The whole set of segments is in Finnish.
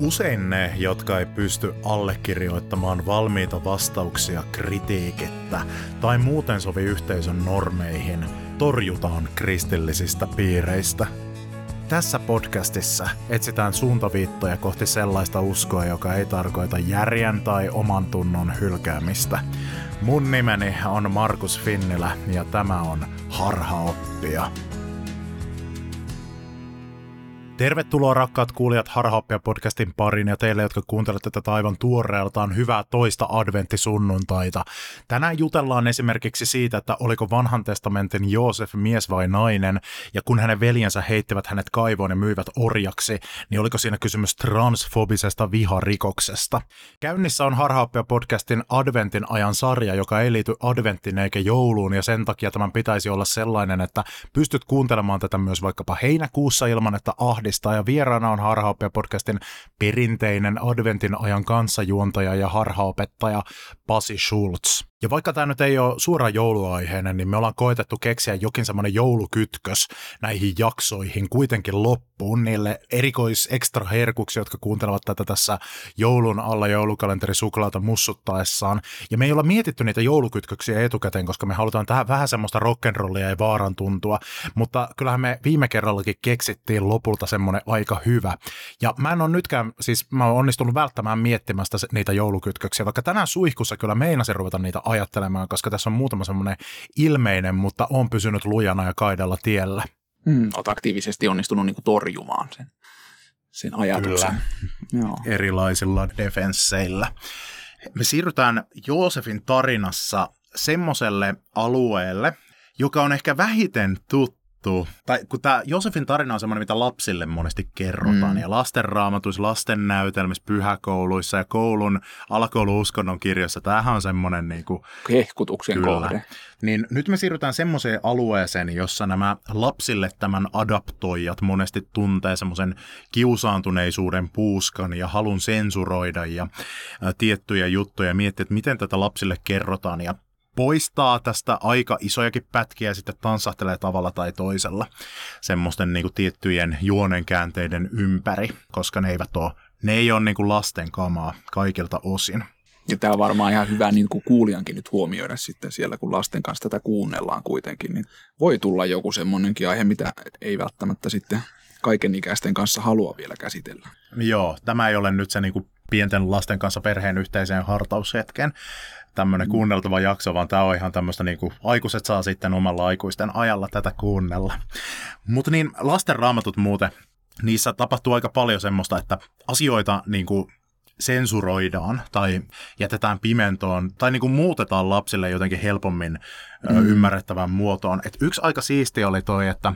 Usein ne, jotka ei pysty allekirjoittamaan valmiita vastauksia kritiikettä tai muuten sovi yhteisön normeihin, torjutaan kristillisistä piireistä. Tässä podcastissa etsitään suuntaviittoja kohti sellaista uskoa, joka ei tarkoita järjen tai oman tunnon hylkäämistä. Mun nimeni on Markus Finnilä ja tämä on Harhaoppia. Tervetuloa rakkaat kuulijat Harhaoppia podcastin pariin ja teille, jotka kuuntelette tätä aivan tuoreeltaan hyvää toista adventtisunnuntaita. Tänään jutellaan esimerkiksi siitä, että oliko vanhan testamentin Joosef mies vai nainen, ja kun hänen veljensä heittivät hänet kaivoon ja myivät orjaksi, niin oliko siinä kysymys transfobisesta viharikoksesta. Käynnissä on Harhaoppia podcastin adventin ajan sarja, joka ei liity adventtiin eikä jouluun, ja sen takia tämän pitäisi olla sellainen, että pystyt kuuntelemaan tätä myös vaikkapa heinäkuussa ilman, että ahdi ahdistaa ja vieraana on Harhaoppia podcastin perinteinen adventin ajan kanssajuontaja ja harhaopettaja Pasi Schultz. Ja vaikka tämä nyt ei ole suora jouluaiheinen, niin me ollaan koetettu keksiä jokin semmoinen joulukytkös näihin jaksoihin kuitenkin loppuun niille erikois ekstra herkuksi, jotka kuuntelevat tätä tässä joulun alla joulukalenteri suklaata mussuttaessaan. Ja me ei olla mietitty niitä joulukytköksiä etukäteen, koska me halutaan tähän vähän semmoista rock'n'rollia ja vaaran tuntua, mutta kyllähän me viime kerrallakin keksittiin lopulta semmoinen aika hyvä. Ja mä en ole nytkään, siis mä oon onnistunut välttämään miettimästä niitä joulukytköksiä, vaikka tänään suihkussa kyllä meinasin ruveta niitä ajattelemaan, koska tässä on muutama semmoinen ilmeinen, mutta on pysynyt lujana ja kaidalla tiellä. Mm, olet aktiivisesti onnistunut niin torjumaan sen, sen ajatuksen. Kyllä. Joo. Erilaisilla defensseillä. Me siirrytään Joosefin tarinassa semmoiselle alueelle, joka on ehkä vähiten tuttu tuttu. Tai kun tämä Josefin tarina on semmoinen, mitä lapsille monesti kerrotaan. Mm. Ja lastenraamatuissa, lasten näytelmissä, pyhäkouluissa ja koulun alakouluuskonnon kirjoissa. Tämähän on semmoinen niin kuin, hehkutuksen kyllä. kohde. Niin nyt me siirrytään semmoiseen alueeseen, jossa nämä lapsille tämän adaptoijat monesti tuntee semmoisen kiusaantuneisuuden puuskan ja halun sensuroida ja ä, tiettyjä juttuja ja miettiä, että miten tätä lapsille kerrotaan. Ja poistaa tästä aika isojakin pätkiä ja sitten tanssahtelee tavalla tai toisella semmoisten niin kuin tiettyjen juonenkäänteiden ympäri, koska ne eivät ole, ne ei ole niin kuin lasten kamaa kaikilta osin. Ja tämä on varmaan ihan hyvä niin kuin kuulijankin nyt huomioida sitten siellä, kun lasten kanssa tätä kuunnellaan kuitenkin, niin voi tulla joku semmoinenkin aihe, mitä ei välttämättä sitten kaikenikäisten kanssa halua vielä käsitellä. Joo, tämä ei ole nyt se niin kuin pienten lasten kanssa perheen yhteiseen hartaushetken tämmöinen mm. kuunneltava jakso, vaan tämä on ihan tämmöistä niin kuin, aikuiset saa sitten omalla aikuisten ajalla tätä kuunnella. Mutta niin lasten raamatut muuten, niissä tapahtuu aika paljon semmoista, että asioita niin kuin, sensuroidaan tai jätetään pimentoon tai niin kuin muutetaan lapsille jotenkin helpommin mm. ymmärrettävään muotoon. Et yksi aika siisti oli toi, että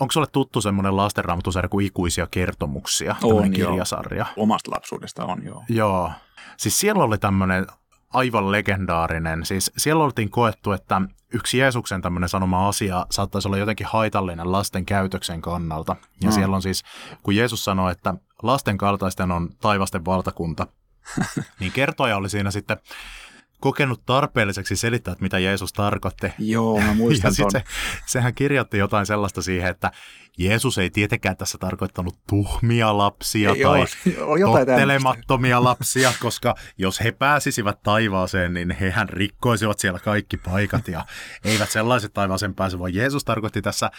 Onko sulle tuttu semmoinen lastenraamatusarja kuin Ikuisia kertomuksia? On, kirjasarja. Joo. Omasta lapsuudesta on, joo. Joo. Siis siellä oli tämmöinen aivan legendaarinen. Siis siellä oltiin koettu, että yksi Jeesuksen tämmöinen sanoma asia saattaisi olla jotenkin haitallinen lasten käytöksen kannalta. Ja no. siellä on siis, kun Jeesus sanoi, että lasten kaltaisten on taivasten valtakunta, niin kertoja oli siinä sitten kokenut tarpeelliseksi selittää, että mitä Jeesus tarkoitti. Joo, mä muistan ja se, sehän kirjoitti jotain sellaista siihen, että Jeesus ei tietenkään tässä tarkoittanut tuhmia lapsia ei tai ole, tottelemattomia lapsia, koska jos he pääsisivät taivaaseen, niin hehän rikkoisivat siellä kaikki paikat ja eivät sellaiset taivaaseen pääse, vaan Jeesus tarkoitti tässä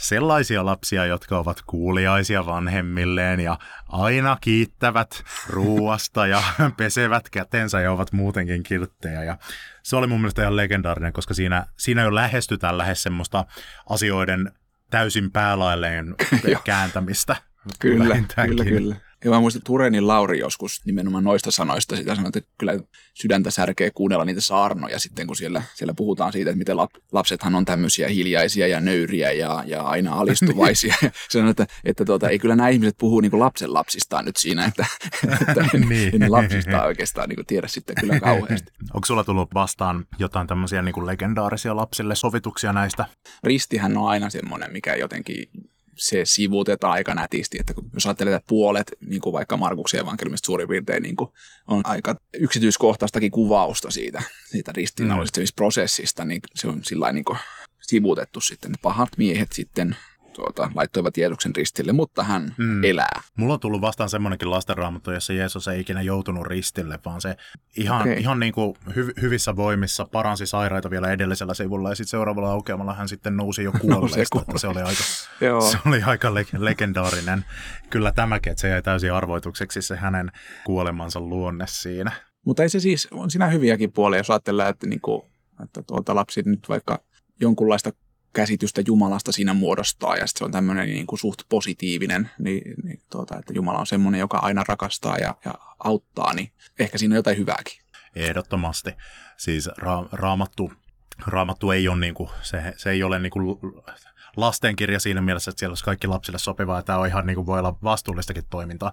sellaisia lapsia, jotka ovat kuuliaisia vanhemmilleen ja aina kiittävät ruuasta ja pesevät kätensä ja ovat muutenkin kilttejä. Ja se oli mun mielestä ihan legendaarinen, koska siinä, siinä jo lähestytään lähes semmoista asioiden täysin päälailleen kääntämistä. Kyllä, kyllä, kyllä. Ja mä muistan, Turenin Lauri joskus nimenomaan noista sanoista sitä sanoi, että kyllä sydäntä särkee kuunnella niitä saarnoja sitten, kun siellä, siellä puhutaan siitä, että miten lapsethan on tämmöisiä hiljaisia ja nöyriä ja, ja aina alistuvaisia. niin. Sanoi, että, että tuota, ei kyllä nämä ihmiset puhuu niin lapsen lapsistaan nyt siinä, että, että en, niin. en lapsista oikeastaan niin tiedä sitten kyllä kauheasti. Onko sulla tullut vastaan jotain tämmöisiä niin legendaarisia lapsille sovituksia näistä? Ristihän on aina semmoinen, mikä jotenkin se sivutetaan aika nätisti, että jos ajattelee, että puolet, niin kuin vaikka Markuksen evankeliumista suurin piirtein, niin kuin on aika yksityiskohtaistakin kuvausta siitä, siitä ristiinnallisesta mm. prosessista, niin se on sillä niin sivutettu sitten. Pahat miehet sitten tuota, laittoivat Jeesuksen ristille, mutta hän mm. elää. Mulla on tullut vastaan semmoinenkin lastenraamattu, jossa Jeesus ei ikinä joutunut ristille, vaan se ihan, okay. ihan niin kuin hy- hyvissä voimissa paransi sairaita vielä edellisellä sivulla ja sitten seuraavalla aukeamalla hän sitten nousi jo kuolleesta. se, se, oli aika, se oli aika le- legendaarinen. Kyllä tämäkin, että se jäi täysin arvoitukseksi se hänen kuolemansa luonne siinä. Mutta ei se siis, on siinä hyviäkin puolia, jos ajatellaan, että, niinku, että tuota lapsi nyt vaikka jonkunlaista käsitystä Jumalasta siinä muodostaa ja se on tämmöinen niin kuin suht positiivinen, niin, niin tuota, että Jumala on semmoinen, joka aina rakastaa ja, ja auttaa, niin ehkä siinä on jotain hyvääkin. Ehdottomasti. Siis ra- raamattu, raamattu ei ole, niin kuin, se, se ei ole niin kuin lastenkirja siinä mielessä, että siellä olisi kaikki lapsille sopivaa ja tämä on ihan niin kuin, voi olla vastuullistakin toimintaa.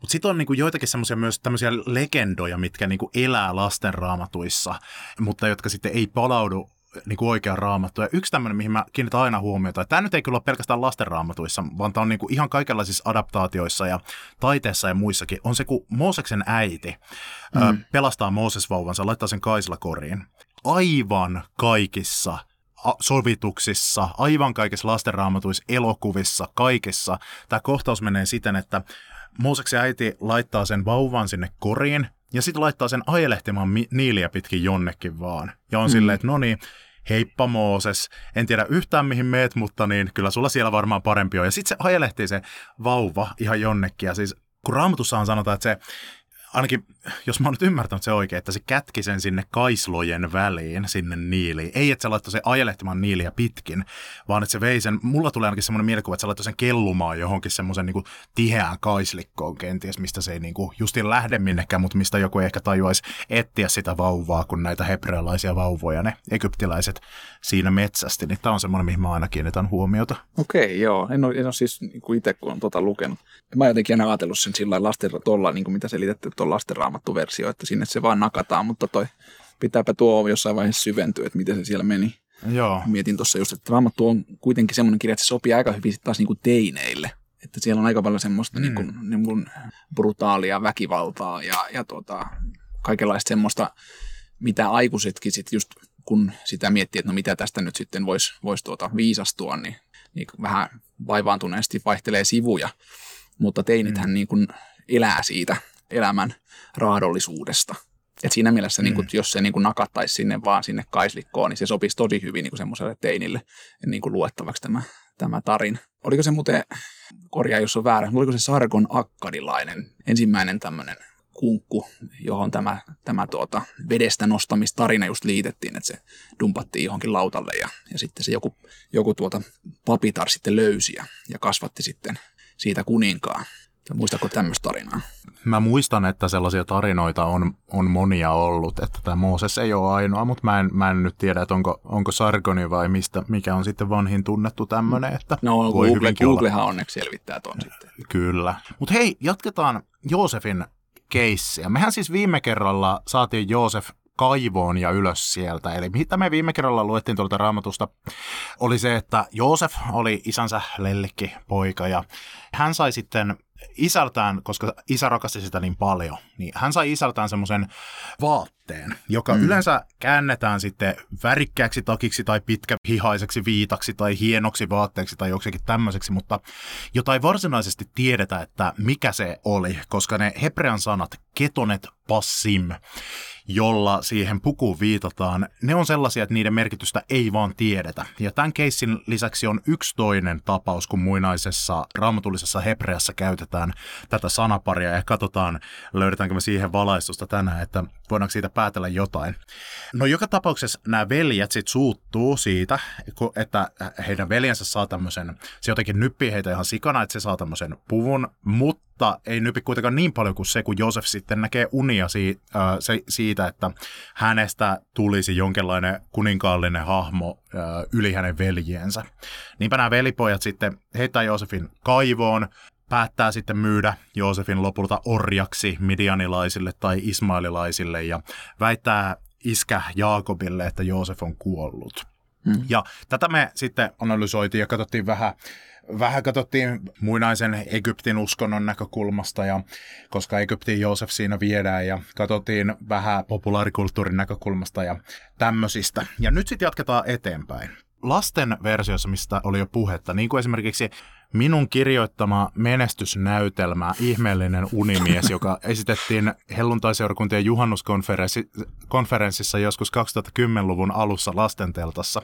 Mutta sitten on niinku joitakin semmoisia myös tämmöisiä legendoja, mitkä niinku elää lastenraamatuissa, mutta jotka sitten ei palaudu niin kuin oikea raamattu. Ja yksi tämmöinen, mihin mä kiinnitän aina huomiota, että tämä nyt ei kyllä ole pelkästään lastenraamatuissa, vaan tämä on niin kuin ihan kaikenlaisissa adaptaatioissa ja taiteessa ja muissakin, on se, kun Mooseksen äiti mm. ö, pelastaa Mooses-vauvansa, laittaa sen kaislakoriin. Aivan kaikissa sovituksissa, aivan kaikissa lastenraamatuissa, elokuvissa, kaikissa. Tämä kohtaus menee siten, että Mooseksen äiti laittaa sen vauvan sinne koriin, ja sitten laittaa sen ajelehtimaan niiliä pitkin jonnekin vaan. Ja on mm. silleen, että no niin, heippa Mooses, en tiedä yhtään mihin meet, mutta niin kyllä sulla siellä varmaan parempi on. Ja sitten se ajelehtii se vauva ihan jonnekin. Ja siis kun raamatussaan sanotaan, että se ainakin jos mä oon nyt ymmärtänyt se oikein, että se kätki sen sinne kaislojen väliin, sinne niiliin. Ei, että se laittoi se ajelehtimaan niiliä pitkin, vaan että se vei sen, mulla tulee ainakin semmoinen mielikuva, että se laittoi sen kellumaan johonkin semmoisen niin tiheään kaislikkoon kenties, mistä se ei niin kuin justiin lähde minnekään, mutta mistä joku ehkä tajuaisi etsiä sitä vauvaa, kun näitä hebrealaisia vauvoja, ne egyptiläiset siinä metsästi. Niin tämä on semmoinen, mihin mä aina kiinnitän huomiota. Okei, okay, joo. En ole, en ole siis niin kuin itse, kun on tota lukenut. Mä jotenkin aina ajatellut sen sillä lasten, tuolla, niin kuin mitä tuolla lastenraamattu versio, että sinne se vaan nakataan, mutta toi pitääpä tuo jossain vaiheessa syventyä, että miten se siellä meni. Joo. Mietin tuossa just, että Raamattu on kuitenkin semmoinen kirja, että se sopii aika hyvin taas niin kuin teineille. Että siellä on aika paljon semmoista mm. niin kuin, niin kuin brutaalia väkivaltaa ja, ja tuota, kaikenlaista semmoista, mitä aikuisetkin sitten just kun sitä miettii, että no mitä tästä nyt sitten voisi vois tuota viisastua, niin, niin vähän vaivaantuneesti vaihtelee sivuja. Mutta teinithän mm. niin kuin elää siitä elämän raadollisuudesta. Et siinä mielessä, mm. niin kun, jos se niin nakattaisi sinne vaan sinne kaislikkoon, niin se sopisi tosi hyvin niin semmoiselle teinille niin luettavaksi tämä, tämä tarin. Oliko se muuten, korjaa jos on väärä, oliko se Sargon akkadilainen ensimmäinen tämmöinen kunkku, johon tämä, tämä tuota, vedestä nostamistarina just liitettiin, että se dumpattiin johonkin lautalle ja, ja sitten se joku, joku tuota papitar sitten löysi ja, ja kasvatti sitten siitä kuninkaa. Muistatko tämmöistä tarinaa? Mä muistan, että sellaisia tarinoita on, on monia ollut, että tämä Mooses ei ole ainoa, mutta mä en, mä en nyt tiedä, että onko, onko Sargoni vai mistä, mikä on sitten vanhin tunnettu tämmöinen. Että no voi Google, Googlehan olla. onneksi selvittää ton sitten. Kyllä. Mutta hei, jatketaan Joosefin keissiä. Mehän siis viime kerralla saatiin Joosef kaivoon ja ylös sieltä. Eli mitä me viime kerralla luettiin tuolta raamatusta, oli se, että Joosef oli isänsä lellikki poika ja hän sai sitten isältään, koska isä rakasti sitä niin paljon, niin hän sai isältään semmoisen vaatteen, joka mm. yleensä käännetään sitten värikkääksi takiksi tai pitkähihaiseksi viitaksi tai hienoksi vaatteeksi tai joksikin tämmöiseksi, mutta jota ei varsinaisesti tiedetä, että mikä se oli, koska ne hebrean sanat ketonet passim jolla siihen pukuun viitataan, ne on sellaisia, että niiden merkitystä ei vaan tiedetä. Ja tämän keissin lisäksi on yksi toinen tapaus, kun muinaisessa raamatullisessa hebreassa käytetään tätä sanaparia ja katsotaan, löydetäänkö me siihen valaistusta tänään, että voidaanko siitä päätellä jotain. No joka tapauksessa nämä veljet sitten suuttuu siitä, että heidän veljensä saa tämmöisen, se jotenkin nyppii heitä ihan sikana, että se saa tämmöisen puvun, mutta ei nypi kuitenkaan niin paljon kuin se, kun Josef sitten näkee unia siitä, että hänestä tulisi jonkinlainen kuninkaallinen hahmo yli hänen veljiensä. Niinpä nämä velipojat sitten heittää Josefin kaivoon, päättää sitten myydä Joosefin lopulta orjaksi midianilaisille tai ismaililaisille ja väittää iskä Jaakobille, että Joosef on kuollut. Hmm. Ja tätä me sitten analysoitiin ja katsottiin vähän, vähän katsottiin muinaisen Egyptin uskonnon näkökulmasta, ja, koska Egyptin Joosef siinä viedään, ja katsottiin vähän populaarikulttuurin näkökulmasta ja tämmöisistä. Ja nyt sitten jatketaan eteenpäin lasten versiossa, mistä oli jo puhetta, niin kuin esimerkiksi minun kirjoittama menestysnäytelmä Ihmeellinen unimies, joka esitettiin helluntaiseurakuntien juhannuskonferenssissa joskus 2010-luvun alussa lastenteltassa.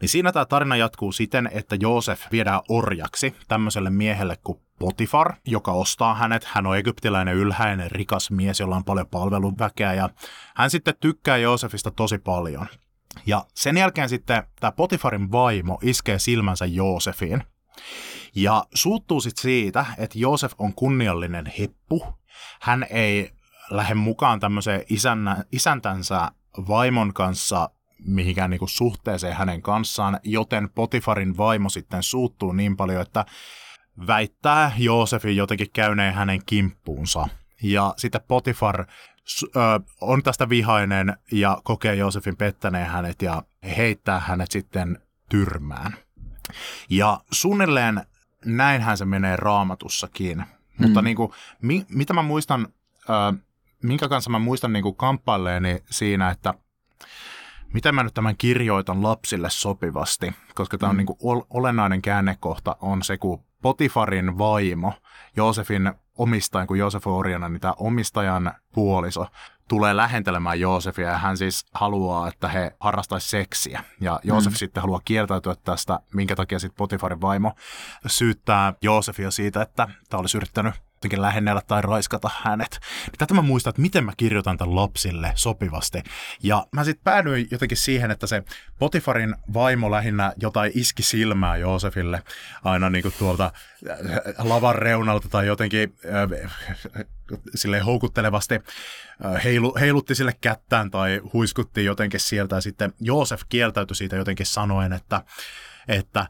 Niin siinä tämä tarina jatkuu siten, että Joosef viedään orjaksi tämmöiselle miehelle kuin Potifar, joka ostaa hänet. Hän on egyptiläinen ylhäinen rikas mies, jolla on paljon palveluväkeä ja hän sitten tykkää Joosefista tosi paljon. Ja sen jälkeen sitten tämä Potifarin vaimo iskee silmänsä Joosefiin. Ja suuttuu sitten siitä, että Joosef on kunniallinen heppu. Hän ei lähde mukaan tämmöiseen isännä, isäntänsä vaimon kanssa mihinkään niinku suhteeseen hänen kanssaan, joten Potifarin vaimo sitten suuttuu niin paljon, että väittää Joosefin jotenkin käyneen hänen kimppuunsa. Ja sitten Potifar on tästä vihainen ja kokee Joosefin pettäneen hänet ja heittää hänet sitten tyrmään. Ja suunnilleen näinhän se menee raamatussakin. Mm. Mutta niin kuin, mi, mitä mä muistan, ö, minkä kanssa mä muistan niin kuin kamppailleeni siinä, että miten mä nyt tämän kirjoitan lapsille sopivasti, koska tämä on mm. niin kuin olennainen käännekohta on se, kun Potifarin vaimo, Joosefin omistajan, kun Joosef on orjana, niin tämä omistajan puoliso tulee lähentelemään Joosefia ja hän siis haluaa, että he harrastaisi seksiä. Ja Joosef mm. sitten haluaa kieltäytyä tästä, minkä takia sitten Potifarin vaimo syyttää Joosefia siitä, että tämä olisi yrittänyt jotenkin lähennellä tai raiskata hänet. Niin tätä mä muistan, että miten mä kirjoitan tämän lapsille sopivasti. Ja mä sitten päädyin jotenkin siihen, että se Potifarin vaimo lähinnä jotain iski silmää Joosefille aina niin kuin tuolta äh, lavan reunalta tai jotenkin äh, sille houkuttelevasti äh, heilu, heilutti sille kättään tai huiskutti jotenkin sieltä ja sitten Joosef kieltäytyi siitä jotenkin sanoen, että, että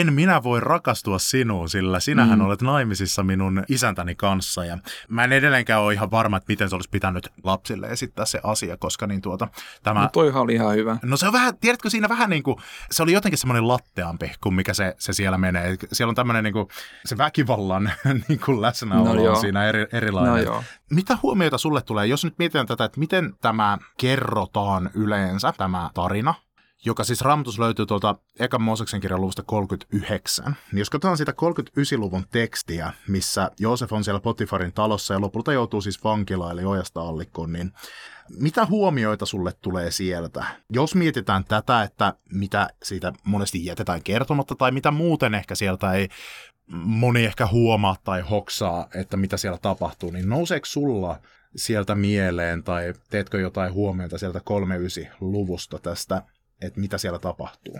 en minä voi rakastua sinuun, sillä sinähän mm. olet naimisissa minun isäntäni kanssa. Ja mä en edelleenkään ole ihan varma, että miten se olisi pitänyt lapsille esittää se asia, koska niin tuota, tämä... No toihan oli ihan hyvä. No se on vähän, tiedätkö siinä vähän niin kuin, se oli jotenkin semmoinen latteampi kuin mikä se, se siellä menee. Siellä on tämmöinen niin kuin, se väkivallan niin kuin läsnäolo no on siinä eri, erilainen. No joo. Mitä huomioita sulle tulee, jos nyt mietitään tätä, että miten tämä kerrotaan yleensä, tämä tarina, joka siis Raamatus löytyy tuolta Ekan Mooseksen kirjan luvusta 39. Niin jos katsotaan sitä 39-luvun tekstiä, missä Joosef on siellä Potifarin talossa ja lopulta joutuu siis vankilaan eli ojasta allikkoon, niin mitä huomioita sulle tulee sieltä? Jos mietitään tätä, että mitä siitä monesti jätetään kertomatta tai mitä muuten ehkä sieltä ei moni ehkä huomaa tai hoksaa, että mitä siellä tapahtuu, niin nouseeko sulla sieltä mieleen tai teetkö jotain huomiota sieltä 39-luvusta tästä että mitä siellä tapahtuu.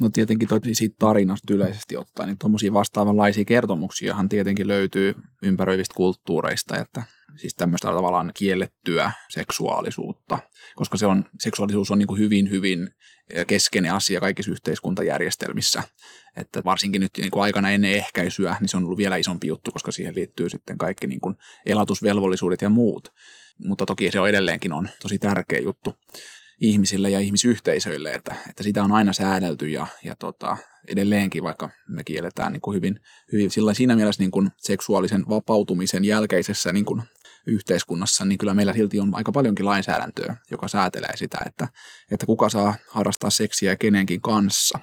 No tietenkin toi siitä tarinasta yleisesti ottaen, niin tuommoisia vastaavanlaisia kertomuksia tietenkin löytyy ympäröivistä kulttuureista, että siis tämmöistä tavallaan kiellettyä seksuaalisuutta, koska se on, seksuaalisuus on niin kuin hyvin, hyvin keskeinen asia kaikissa yhteiskuntajärjestelmissä, että varsinkin nyt niin kuin aikana ennen ehkäisyä, niin se on ollut vielä isompi juttu, koska siihen liittyy sitten kaikki niin kuin elatusvelvollisuudet ja muut, mutta toki se on edelleenkin on tosi tärkeä juttu ihmisille ja ihmisyhteisöille, että, että sitä on aina säädelty ja, ja tota, edelleenkin, vaikka me kielletään niin kuin hyvin, hyvin sillä siinä mielessä niin kuin seksuaalisen vapautumisen jälkeisessä niin kuin yhteiskunnassa, niin kyllä meillä silti on aika paljonkin lainsäädäntöä, joka säätelee sitä, että, että kuka saa harrastaa seksiä kenenkin kanssa.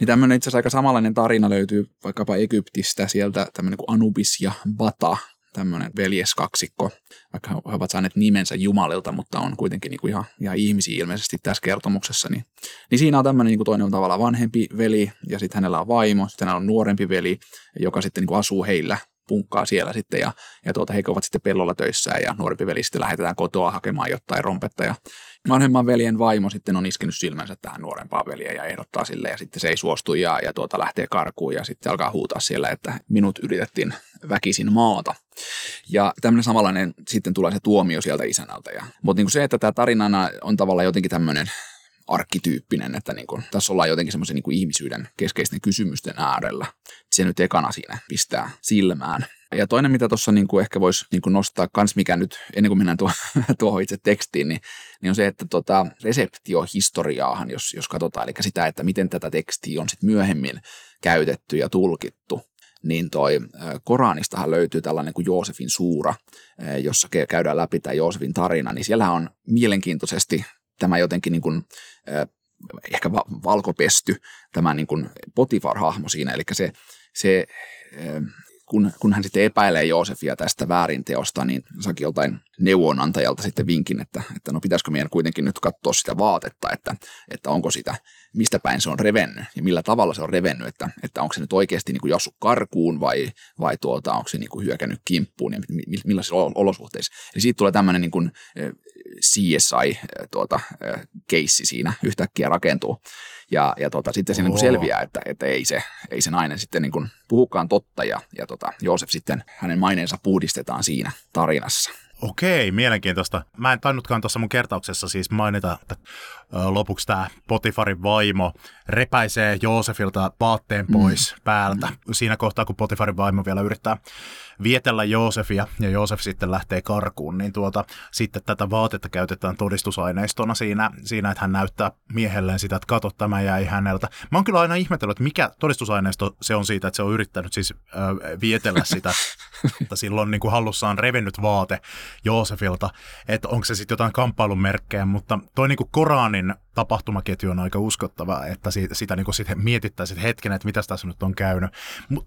Niin tämmöinen itse asiassa aika samanlainen tarina löytyy vaikkapa Egyptistä, sieltä tämmöinen kuin Anubis ja Bata, tämmöinen veljeskaksikko, vaikka he ovat saaneet nimensä Jumalilta, mutta on kuitenkin niin kuin ihan, ihan ihmisiä ilmeisesti tässä kertomuksessa. Niin, niin siinä on tämmöinen niin kuin toinen on tavallaan vanhempi veli ja sitten hänellä on vaimo, sitten hänellä on nuorempi veli, joka sitten niin kuin asuu heillä punkkaa siellä sitten ja, ja tuota, he ovat sitten pellolla töissä ja nuorempi veli sitten lähetetään kotoa hakemaan jotain rompetta ja vanhemman veljen vaimo sitten on iskenyt silmänsä tähän nuorempaan veljeen ja ehdottaa sille ja sitten se ei suostu ja, ja tuota, lähtee karkuun ja sitten alkaa huutaa siellä, että minut yritettiin väkisin maata. Ja tämmöinen samanlainen sitten tulee se tuomio sieltä isänältä. Ja, mutta niin se, että tämä tarinana on tavallaan jotenkin tämmöinen arkkityyppinen, että niin kuin, tässä ollaan jotenkin semmoisen niin ihmisyyden keskeisten kysymysten äärellä. Se nyt ekana siinä pistää silmään. Ja toinen, mitä tuossa niin kuin ehkä voisi niin kuin nostaa kans, mikä nyt, ennen kuin mennään tuo, tuohon itse tekstiin, niin, niin on se, että tota, reseptiohistoriaahan, jos, jos katsotaan, eli sitä, että miten tätä tekstiä on sitten myöhemmin käytetty ja tulkittu, niin toi Koranistahan löytyy tällainen kuin Joosefin suura, jossa käydään läpi tämä Joosefin tarina, niin siellä on mielenkiintoisesti tämä jotenkin niin kuin, ehkä va- valkopesty tämä niin kuin Potifar-hahmo siinä, eli se, se kun, kun hän sitten epäilee Joosefia tästä väärinteosta, niin saakin joltain neuvonantajalta sitten vinkin, että, että no pitäisikö meidän kuitenkin nyt katsoa sitä vaatetta, että, että onko sitä, mistä päin se on revennyt ja millä tavalla se on revennyt, että, että onko se nyt oikeasti niin kuin karkuun vai, vai tuota, onko se niin kuin hyökännyt kimppuun ja millaisissa olosuhteissa. Eli siitä tulee tämmöinen niin kuin CSI-keissi tuota, siinä yhtäkkiä rakentuu. Ja, ja tota, sitten se niin selviää, että, että ei, se, ei se nainen sitten niin kuin puhukaan totta ja, ja tota, Joosef sitten, hänen maineensa puhdistetaan siinä tarinassa. Okei, mielenkiintoista. Mä en tainnutkaan tuossa mun kertauksessa siis mainita, että lopuksi tämä Potifarin vaimo repäisee Joosefilta vaatteen pois mm. päältä. Siinä kohtaa, kun Potifarin vaimo vielä yrittää vietellä Joosefia ja Joosef sitten lähtee karkuun, niin tuota, sitten tätä vaatetta käytetään todistusaineistona siinä, siinä, että hän näyttää miehelleen sitä, että kato, tämä jäi häneltä. Mä oon kyllä aina ihmetellyt, että mikä todistusaineisto se on siitä, että se on yrittänyt siis äh, vietellä sitä, että silloin niin kuin hallussaan revennyt vaate Joosefilta, että onko se sitten jotain kamppailun merkkejä, mutta toi niin kuin Koranin tapahtumaketju on aika uskottava, että siitä, sitä niin sit mietittäisiin hetken, että mitä tässä nyt on käynyt.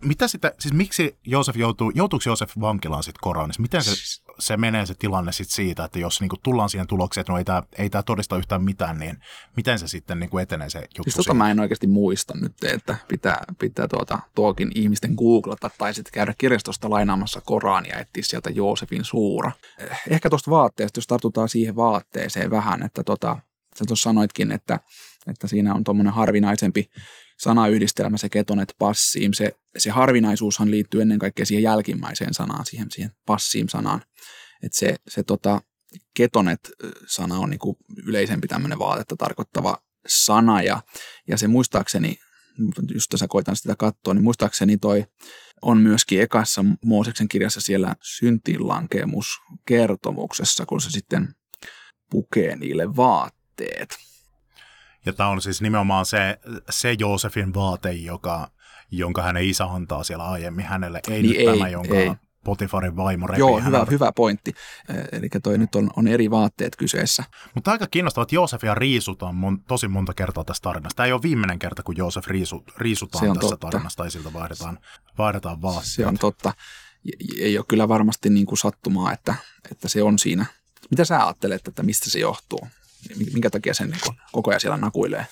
Mitä sitä, siis miksi Joosef joutuu, joutuuko Joosef vankilaan sitten Koranissa? Miten se, siis- se menee se tilanne sitten siitä, että jos niin kuin tullaan siihen tulokseen, että no ei tämä ei tää todista yhtään mitään, niin miten se sitten niin kuin etenee se juttu? Siis tota mä en oikeasti muista nyt, että pitää, pitää tuota, tuokin ihmisten googlata tai sitten käydä kirjastosta lainaamassa Korania ja etsiä sieltä Joosefin suura. Ehkä tuosta vaatteesta, jos tartutaan siihen vaatteeseen vähän, että tota, sä tuossa sanoitkin, että, että siinä on tuommoinen harvinaisempi sanayhdistelmä, se ketonet passiim. Se, se harvinaisuushan liittyy ennen kaikkea siihen jälkimmäiseen sanaan, siihen, siihen passiim-sanaan. Että se, se tota, ketonet-sana on niinku yleisempi tämmöinen vaatetta tarkoittava sana, ja, ja se muistaakseni, just tässä koitan sitä katsoa, niin muistaakseni toi on myöskin ekassa Mooseksen kirjassa siellä syntilankemuskertomuksessa, kun se sitten pukee niille vaat vaatteet. Ja tämä on siis nimenomaan se, se Joosefin vaate, joka, jonka hänen isä antaa siellä aiemmin hänelle, ei niin nyt ei, tämä, jonka ei. Potifarin vaimo repii Joo, hyvä, hyvä pointti. Eli toi nyt on, on eri vaatteet kyseessä. Mutta aika kiinnostavaa, että Joosefia riisutaan mon, tosi monta kertaa tässä tarinassa. Tämä ei ole viimeinen kerta, kun Joosef riisu, riisutaan tässä totta. tarinassa tai siltä vaihdetaan, vaihdetaan vaatteet. Se on totta. Ei ole kyllä varmasti niin kuin sattumaa, että, että se on siinä. Mitä sä ajattelet, että mistä se johtuu? Minkä takia sen niin koko ajan siellä nakuilee?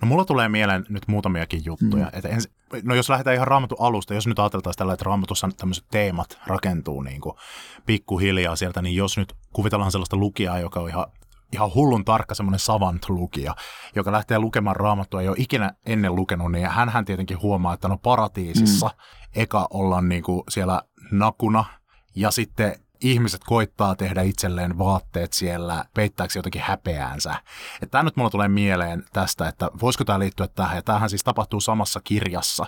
No mulla tulee mieleen nyt muutamiakin juttuja. Mm. Että ens, no jos lähdetään ihan raamatun alusta, jos nyt ajatellaan tällä, että raamatussa tämmöiset teemat rakentuu niin kuin pikkuhiljaa sieltä, niin jos nyt kuvitellaan sellaista lukijaa, joka on ihan ihan hullun tarkka semmoinen savant-lukija, joka lähtee lukemaan raamattua ei ole ikinä ennen lukenut, niin hän tietenkin huomaa, että no paratiisissa mm. eka ollaan niin kuin siellä nakuna ja sitten ihmiset koittaa tehdä itselleen vaatteet siellä peittääkseen jotenkin häpeäänsä. Tämä nyt mulla tulee mieleen tästä, että voisiko tämä liittyä tähän, ja tämähän siis tapahtuu samassa kirjassa.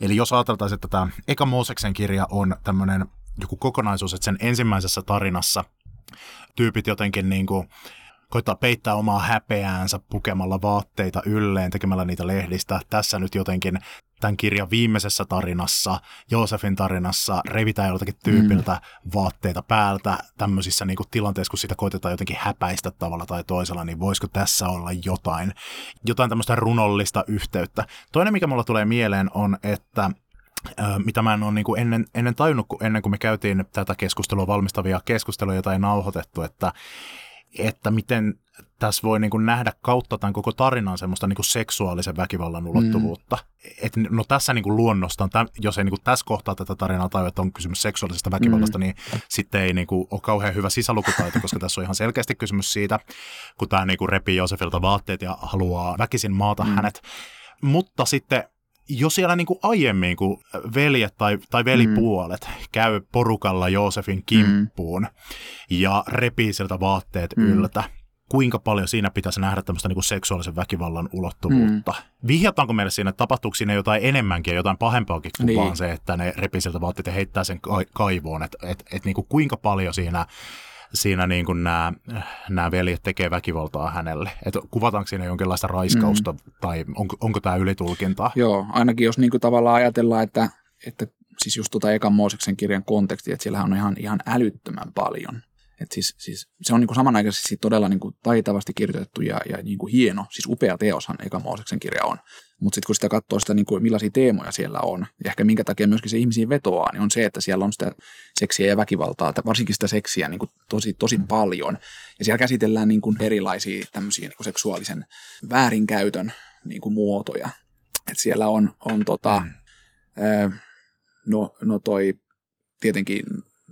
Eli jos ajateltaisiin, että tämä Eka Mooseksen kirja on tämmöinen joku kokonaisuus, että sen ensimmäisessä tarinassa tyypit jotenkin niin kuin koittaa peittää omaa häpeäänsä pukemalla vaatteita ylleen, tekemällä niitä lehdistä. Tässä nyt jotenkin tämän kirjan viimeisessä tarinassa, Joosefin tarinassa, revitään joltakin tyypiltä mm. vaatteita päältä tämmöisissä niin kuin tilanteissa, kun sitä koitetaan jotenkin häpäistä tavalla tai toisella, niin voisiko tässä olla jotain, jotain tämmöistä runollista yhteyttä. Toinen, mikä mulla tulee mieleen, on, että mitä mä en ole niin kuin ennen, ennen tajunnut, ennen kuin me käytiin tätä keskustelua valmistavia keskusteluja, ei nauhoitettu, että että miten tässä voi niin kuin nähdä kautta tämän koko tarinan semmoista niin kuin seksuaalisen väkivallan ulottuvuutta. Mm. Et, no tässä niin kuin luonnostaan, täm, jos ei niin kuin tässä kohtaa tätä tarinaa tajua, että on kysymys seksuaalisesta väkivallasta, mm. niin sitten ei niin kuin ole kauhean hyvä sisälukutaito, koska tässä on ihan selkeästi kysymys siitä, kun tämä niin kuin repii Josefilta vaatteet ja haluaa väkisin maata mm. hänet. Mutta sitten jo siellä niin kuin aiemmin, kun veljet tai, tai velipuolet mm. käy porukalla Joosefin kimppuun mm. ja repii sieltä vaatteet mm. yltä, kuinka paljon siinä pitäisi nähdä tämmöistä niin kuin seksuaalisen väkivallan ulottuvuutta. Mm. Vihjataanko meille siinä, että tapahtuuko siinä jotain enemmänkin ja jotain pahempaakin kuin niin. vaan se, että ne repii sieltä vaatteet ja heittää sen kaivoon, että et, et, niin kuin kuinka paljon siinä siinä niin kuin nämä, nämä veljet tekee väkivaltaa hänelle. Et kuvataanko siinä jonkinlaista raiskausta mm. tai onko, onko tämä ylitulkintaa? Joo, ainakin jos niin kuin tavallaan ajatellaan, että, että siis just tuota ekan Mooseksen kirjan konteksti, että siellä on ihan, ihan älyttömän paljon Et siis, siis, se on niin kuin samanaikaisesti todella niin kuin taitavasti kirjoitettu ja, ja niin kuin hieno, siis upea teoshan Eka Mooseksen kirja on. Mutta sitten kun sitä katsoo sitä, niin kuin, millaisia teemoja siellä on, ja ehkä minkä takia myöskin se ihmisiin vetoaa, niin on se, että siellä on sitä seksiä ja väkivaltaa, varsinkin sitä seksiä niin kuin tosi, tosi paljon. Ja siellä käsitellään niin kuin erilaisia tämmöisiä niin kuin seksuaalisen väärinkäytön niin kuin muotoja. Et siellä on, on tota, mm. no, no toi tietenkin